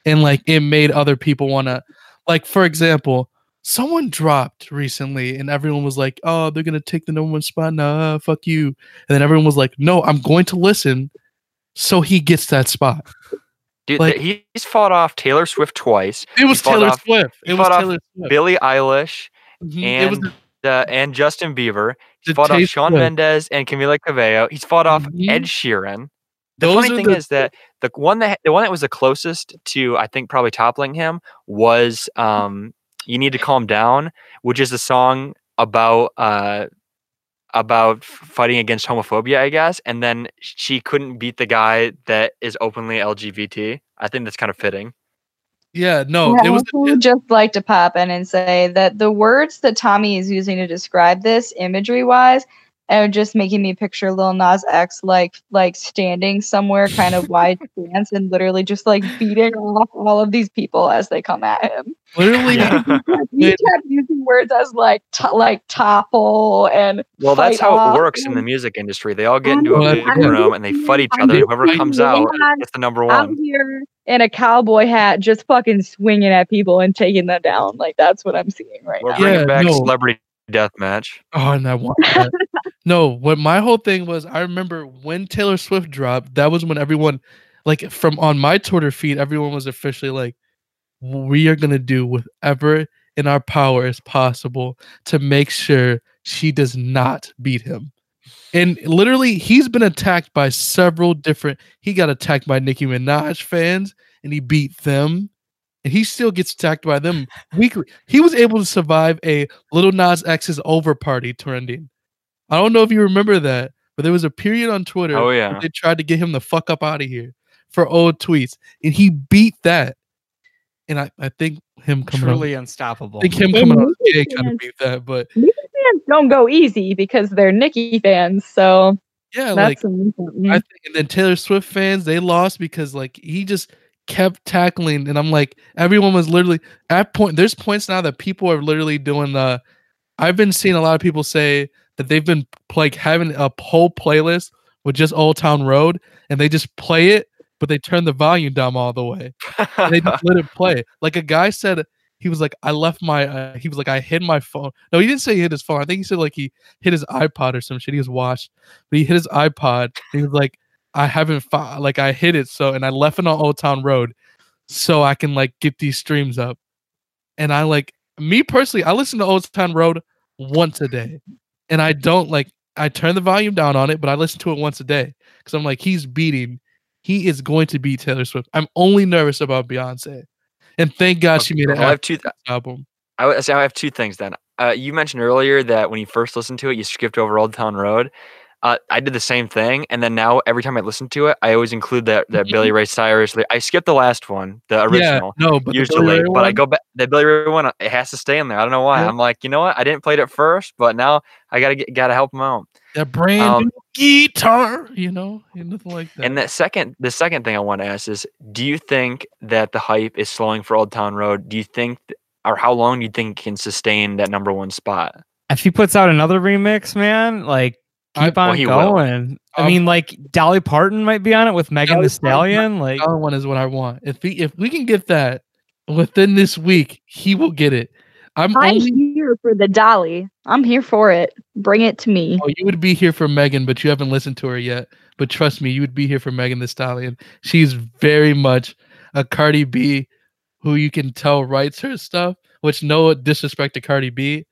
and like it made other people want to, like for example, someone dropped recently, and everyone was like, "Oh, they're gonna take the number one spot, nah, fuck you," and then everyone was like, "No, I'm going to listen," so he gets that spot. Dude, Like- th- he's fought off Taylor Swift twice, It was Taylor off- Swift. he It was Taylor Swift. Billie Eilish, Mhm. It was and uh, and Justin Bieber. He's fought off Swift. Mendes and Camila Cabello. He's fought off Mhm. Ed Sheeran. The Those funny thing the- is that the one that the one that was the closest to I think probably toppling him was um "You Need to Calm Down," which is a song about uh about fighting against homophobia, I guess. And then she couldn't beat the guy that is openly LGBT. I think that's kind of fitting. yeah, no, I it was. also would just like to pop in and say that the words that Tommy is using to describe this imagery wise are just making me picture Lil Nas X like like standing somewhere kind of wide stance and literally just like beating off all of these people as they come at him. Literally, Yeah. He kept using words as like to, like topple and Well, that's how off it works in the music industry. They all get into a big room and they fight each I'm other. Whoever comes out gets the number one out one. here in a cowboy hat just fucking swinging at people and taking them down. Like that's what I'm seeing right We're now. bringing Yeah, back no. celebrity death match. Oh, and I want that. no, what my whole thing was, I remember when Taylor Swift dropped, that was when everyone, like from on my Twitter feed, everyone was officially like, we are going to do whatever in our power is possible to make sure she does not beat him. And literally, he's been attacked by several different. He got attacked by Nicki Minaj fans, and he beat them. And he still gets attacked by them weekly. He was able to survive a Little Nas X's over party trending. I don't know if you remember that, but there was a period on Twitter Oh yeah. they tried to get him the fuck up out of here for old tweets, and he beat that. And I, I think him coming truly on, unstoppable. I think him coming on Nicki gay kind of beat that, but fans don't go easy because they're Nicki fans. So Yeah, like That's amazing. I think, and then Taylor Swift fans they lost because like he just kept tackling, and I'm like everyone was literally at point. There's points now that people are literally doing the. I've been seeing a lot of people say that they've been like having a whole playlist with just Old Town Road, and they just play it, but they turn the volume down all the way. And they just let it play. Like a guy said, he was like, I left my. Uh, he was like, I hid my phone. No, he didn't say he hid his phone. I think he said like he hit his iPod or some shit. He was washed, but he hit his iPod. He was like, I haven't like I hit it so, and I left it on Old Town Road, so I can like get these streams up. And I like me personally, I listen to Old Town Road once a day, and I don't like. I turn the volume down on it, but I listen to it once a day because I'm like, he's beating. He is going to beat Taylor Swift. I'm only nervous about Beyonce, and thank God she made an I have two. Th- album. I would say I have two things then. Uh, you mentioned earlier that when you first listened to it, you skipped over Old Town Road. Uh, I did the same thing, and then now every time I listen to it, I always include that that Billy Ray Cyrus. I skipped the last one, the original, Yeah, no, but usually, Ray but I go back. The Billy Ray one, it has to stay in there. I don't know why. Yeah. I'm like, you know what? I didn't play it at first, but now I gotta get, gotta help him out. that brand Um, new guitar, you know, and nothing like that. And that second, the second thing I want to ask is, do you think that the hype is slowing for Old Town Road? Do you think, or how long do you think it can sustain that number one spot? If he puts out another remix, man, like I- keep well, on he will. going. I Um, mean, like Dolly Parton might be on it with Megan Dolly the Parton Stallion. Like, Dollar one is what I want. If we if we can get that within this week, he will get it. I'm I'm only here for the dolly. I'm here for it. Bring it to me. oh, you would be here for Megan, but you haven't listened to her yet. But trust me, you would be here for Megan Thee Stallion. She's very much a Cardi B who you can tell writes her stuff, which no disrespect to Cardi B.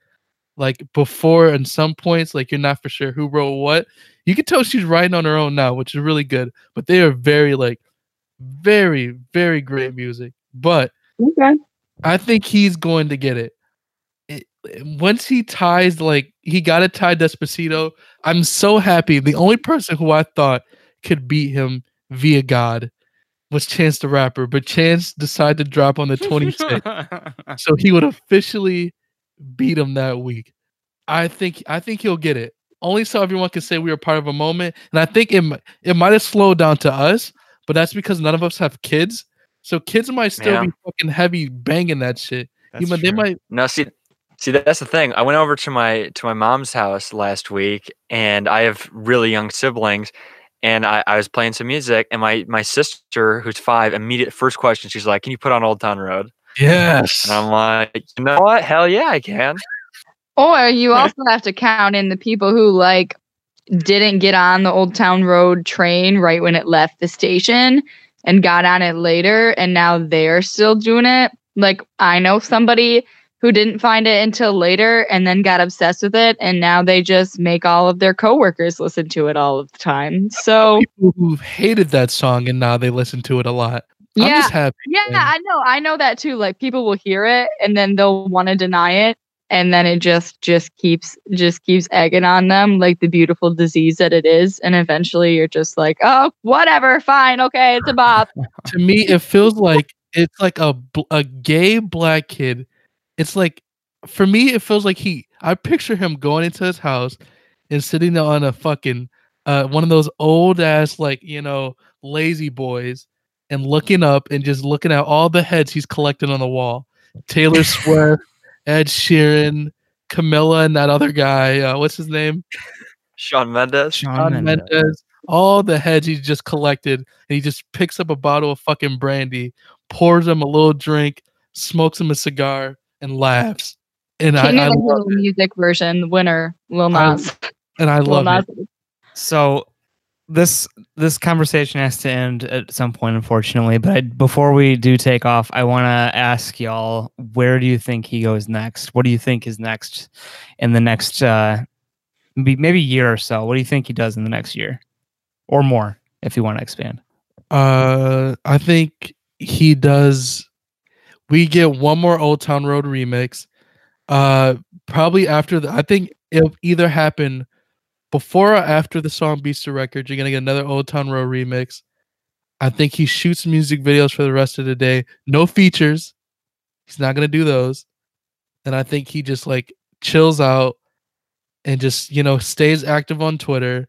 Like before and some points, like you're not for sure who wrote what. You can tell she's writing on her own now, which is really good. But they are very like very, very great music. But Okay. I think he's going to get it. It- Once he ties, like he got to tie Despacito. I'm so happy. The only person who I thought could beat him via God was Chance the Rapper, but Chance decided to drop on the 26th, so he would officially beat him that week. I think I think he'll get it. Only so everyone can say we were part of a moment, and I think it it might have slowed down to us, but that's because none of us have kids. So kids might still Yeah. be fucking heavy banging that shit. You That's might, they might No, see, see, that's the thing. I went over to my to my mom's house last week, and I have really young siblings, and I, I was playing some music, and my my sister, who's five, immediate first question, she's like, "Can you put on Old Town Road?" Yes. And I'm like, "You know what? Hell yeah, I can." Or you also have to count in the people who like didn't get on the Old Town Road train right when it left the station and got on it later and now they're still doing it. Like I know somebody who didn't find it until later and then got obsessed with it and now they just make all of their coworkers listen to it all of the time. So people who've hated that song and now they listen to it a lot. I'm yeah, just happy. Yeah. I know. I know that too. Like people will hear it and then they'll want to deny it and then it just just keeps just keeps egging on them like the beautiful disease that it is and eventually you're just like, "Oh, whatever, fine. Okay, it's a bop." to me it feels like it's like a a gay black kid it's like for me it feels like he i picture him going into his house and sitting on a fucking uh one of those old ass like you know lazy boys and looking up and just looking at all the heads he's collected on the wall taylor swift ed sheeran camilla and that other guy uh, what's his name Sean Mendes. Shawn Shawn Mendes. Mendes, all the heads he's just collected, and he just picks up a bottle of fucking brandy, pours him a little drink, smokes him a cigar, and laughs. And I, King I of the love Hill music version winner, Lil I Nas. and I Lil love Nas. it. So this this conversation has to end at some point, unfortunately. But I, before we do take off, I want to ask y'all: Where do you think he goes next? What do you think is next in the next uh, maybe year or so? What do you think he does in the next year or more, if you want to expand? Uh, I think he does. We get one more Old Town Road remix. Uh, probably after the. I think it'll either happen before or after the song beats the record. You're gonna get another Old Town Road remix. I think he shoots music videos for the rest of the day. No features. He's not gonna do those. And I think he just like chills out and just you know stays active on Twitter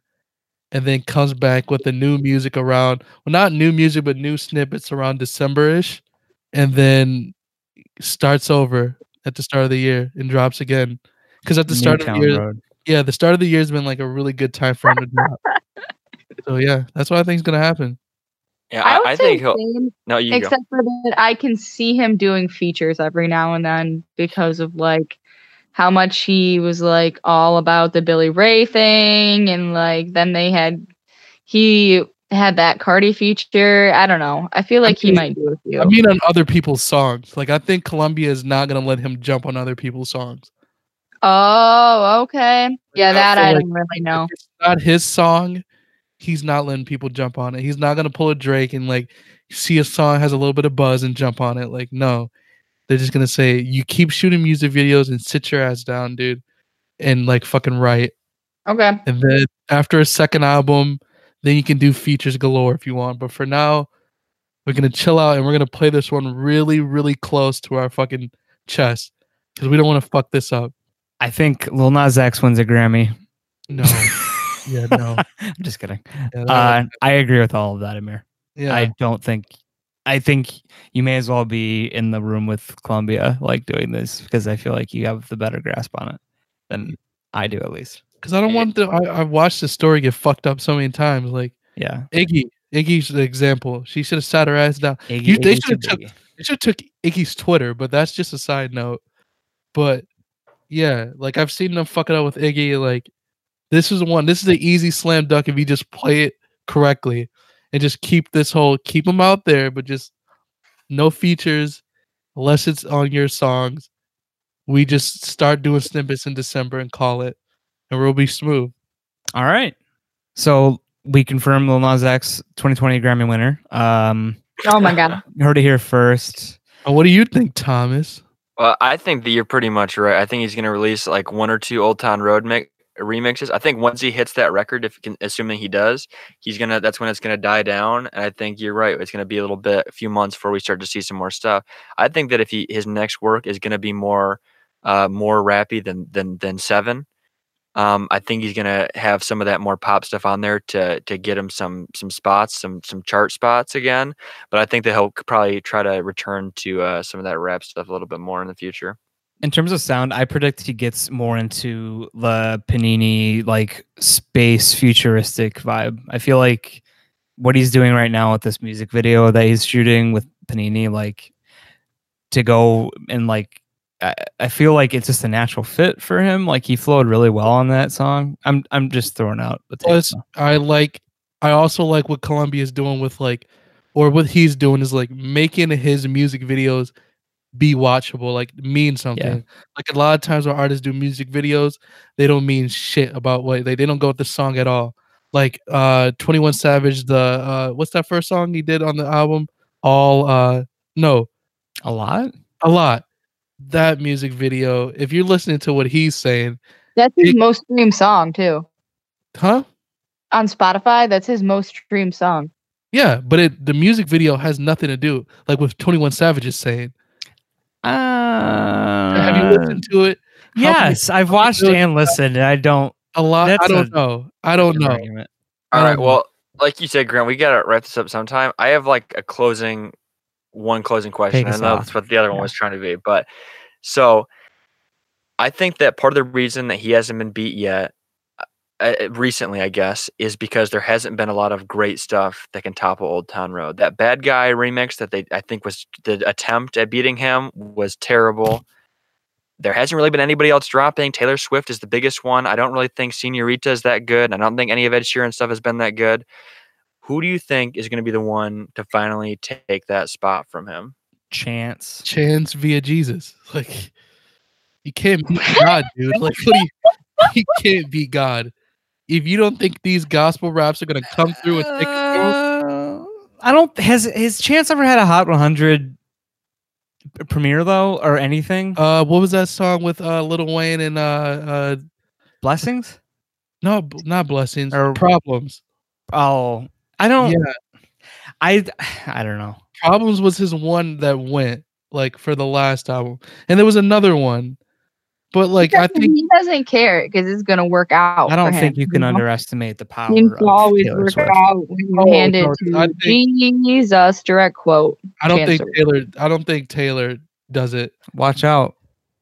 and then comes back with the new music around well not new music but new snippets around December-ish and then starts over at the start of the year and drops again. Because at the start of the year, Road. Yeah, the start of the year has been like a really good time for him to drop. so yeah, that's what I think is gonna happen. Yeah, I I, I think he'll. same, No, you go. except for that I can see him doing features every now and then because of like how much he was like all about the Billy Ray thing and like then they had he had that Cardi feature. I don't know. I feel like he mean- might do a few. I mean, on other people's songs. Like I think Columbia is not gonna let him jump on other people's songs. Oh, okay. Yeah, I that I like don't really know. It's not his song, he's not letting people jump on it. He's not gonna pull a Drake and like see a song has a little bit of buzz and jump on it. Like no, they're just gonna say you keep shooting music videos and sit your ass down, dude, and like fucking write. Okay. And then after a second album, then you can do features galore if you want. But for now, we're gonna chill out and we're gonna play this one really, really close to our fucking chest because we don't want to fuck this up. I think Lil Nas X wins a Grammy. No, yeah, no, I'm just kidding. yeah, Uh, I agree with all of that, Amir. yeah. I don't think. I think you may as well be in the room with Columbia, like doing this, because I feel like you have the better grasp on it than I do, at least. Because I don't want the. I, I've watched the story get fucked up so many times. Like Yeah. Iggy, Iggy's the example. She should have sat her ass down. Iggy, You- they should've took- They should have took Iggy's Twitter, but that's just a side note. But yeah, like I've seen them fucking it up with Iggy. Like this is one. This is an easy slam dunk if you just play it correctly and just keep this whole keep them out there, but just no features unless it's on your songs. We just start doing snippets in December and call it, and we'll be smooth. All right. So we confirm Lil Nas X 2020 Grammy winner. Um, Oh my god. you heard it here first. And what do you think, Thomas? Well, I think that you're pretty much right. I think he's going to release like one or two Old Town Road mi- remixes. I think once he hits that record, if can, assuming he does, he's gonna. That's when it's gonna die down. And I think you're right. It's gonna be a little bit, a few months before we start to see some more stuff. I think that if he his next work is gonna be more, uh, more rappy than than than Seven. Um, I think he's gonna have some of that more pop stuff on there to to get him some some spots, some some chart spots again. But I think that he'll probably try to return to uh, some of that rap stuff a little bit more in the future. In terms of sound, I predict he gets more into the Panini like space futuristic vibe. I feel like what he's doing right now with this music video that he's shooting with Panini, like to go and like I, I feel like it's just a natural fit for him. Like he flowed really well on that song. I'm I'm just throwing out the Plus. I like. I also like what Columbia is doing with like, or what he's doing is like making his music videos be watchable, like mean something. Like a lot of times when artists do music videos, they don't mean shit about what they they don't go with the song at all. Like uh 21 Savage, the uh what's that first song he did on the album? All uh no, A lot. a lot. That music video, if you're listening to what he's saying, That's his It- most streamed song too. huh? On Spotify, that's his most streamed song. Yeah, but it the music video has nothing to do like with 21 Savage is saying. Uh, Have you listened to it? How many- Yes, I've watched and listened. and I don't. A lot. I don't a know. I don't know. argument. All right. Um, Well, like you said, Grant, we gotta wrap this up sometime. I have like a closing, one closing question. I know that's what the other one Yeah. was trying to be, but so I think that part of the reason that he hasn't been beat yet, uh, uh, recently, I guess, is because there hasn't been a lot of great stuff that can topple Old Town Road. That Bad Guy remix that they, I think, was the attempt at beating him was terrible. There hasn't really been anybody else dropping. Taylor Swift is the biggest one. I don't really think Senorita is that good. I don't think any of Ed Sheeran stuff has been that good. Who do you think is going to be the one to finally take that spot from him? Chance. Chance via Jesus. Like you can't beat God, dude. Like what do you you can't beat God. If you don't think these gospel raps are gonna come through and take control, Uh, I don't. Has has Chance ever had a Hot 100 premiere though, or anything? uh what was that song with uh Lil Wayne and uh uh Blessings? no not blessings Or- problems. Oh, I don't. Yeah. I I don't know. Problems was his one that went like for the last album. And there was another one, But like I think he doesn't care because it's gonna work out. I don't for think him, you can know? underestimate the power Things of always Taylor work Swift. out when you Oh, hand it to think- Jesus. Direct quote. I don't think Taylor. I don't think Taylor does it. Watch out.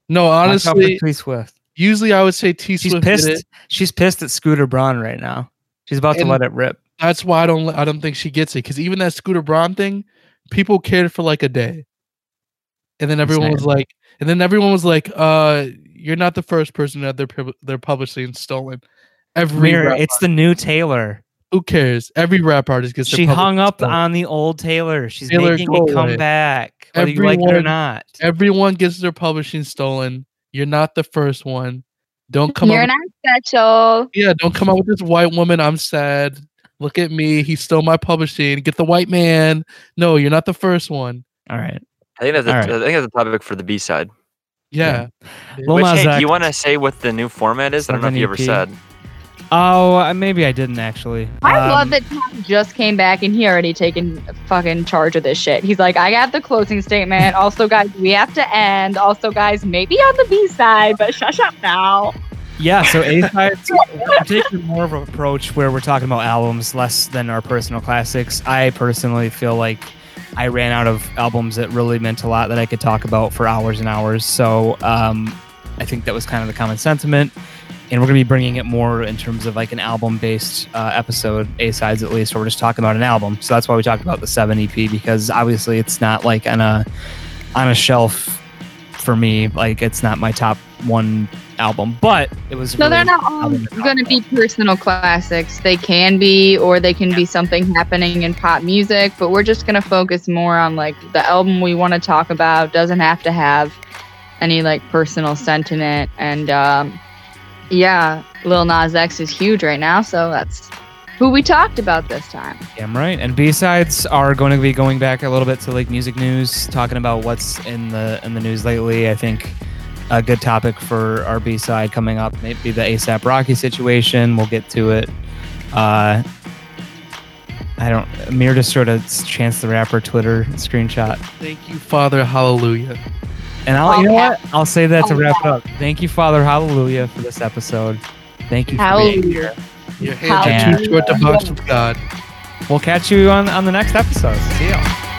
No, Watch out for honestly, T Swift. usually I would say T She's Swift did pissed. She's pissed at Scooter Braun right now. She's about to let it rip. That's why I don't. I don't think she gets it because even that Scooter Braun thing, people cared for like a day, and then everyone was like, and then everyone was like, "Uh, you're not the first person that have their pub- their publishing stolen." Every Mirror, rap it's the new Taylor. Who cares? Every rap artist gets. She hung up stolen. on the old Taylor. She's Taylor, making go it come away. back, whether you like it or Everyone- not. Everyone gets their publishing stolen. You're not the first one. Don't come You're up. not special. yeah, don't come out with this white woman. I'm sad. Look at me. He stole my publishing. Get the white man. No, you're not the first one. All right. I think that's a, All right. I think that's a topic for the B side. Yeah. Lil Which Nas hey, do you want to say what the new format is? I don't know if you ever said. Oh, uh, maybe I didn't actually. I love Um, that Tom just came back and he already taken fucking charge of this shit. He's like, I got the closing statement. Also, guys, we have to end. Also, guys, maybe on the B side, but shush up now. Yeah, so A sides, we're taking more of an approach where we're talking about albums less than our personal classics. I personally feel like I ran out of albums that really meant a lot that I could talk about for hours and hours. So um, I think that was kind of the common sentiment. And we're going to be bringing it more in terms of like an album based uh, episode, A sides at least, where we're just talking about an album. So that's why we talked about the 7 EP because obviously it's not like on a, on a shelf for me. Like it's not my top one album, but it was. So really they're not all album to talk going to be personal classics. They can be, or they can be something happening in pop music, but we're just going to focus more on like the album we want to talk about. Doesn't have to have any like personal sentiment. And um, yeah, Lil Nas X is huge right now. So that's who we talked about this time. Damn right. And B sides are going to be going back a little bit to like music news, talking about what's in the in the news lately. I think a good topic for our B side coming up maybe the ASAP Rocky situation. We'll get to it. Uh, I don't. Amir just sort of Chance the Rapper Twitter screenshot, Thank you, Father. Hallelujah. and I'll you know what? I'll say that to Oh, wrap it up. Thank you, Father, Hallelujah, for this episode. Thank you for being here. Your hands are too short to box with God. We'll catch you on on the next episode. See ya.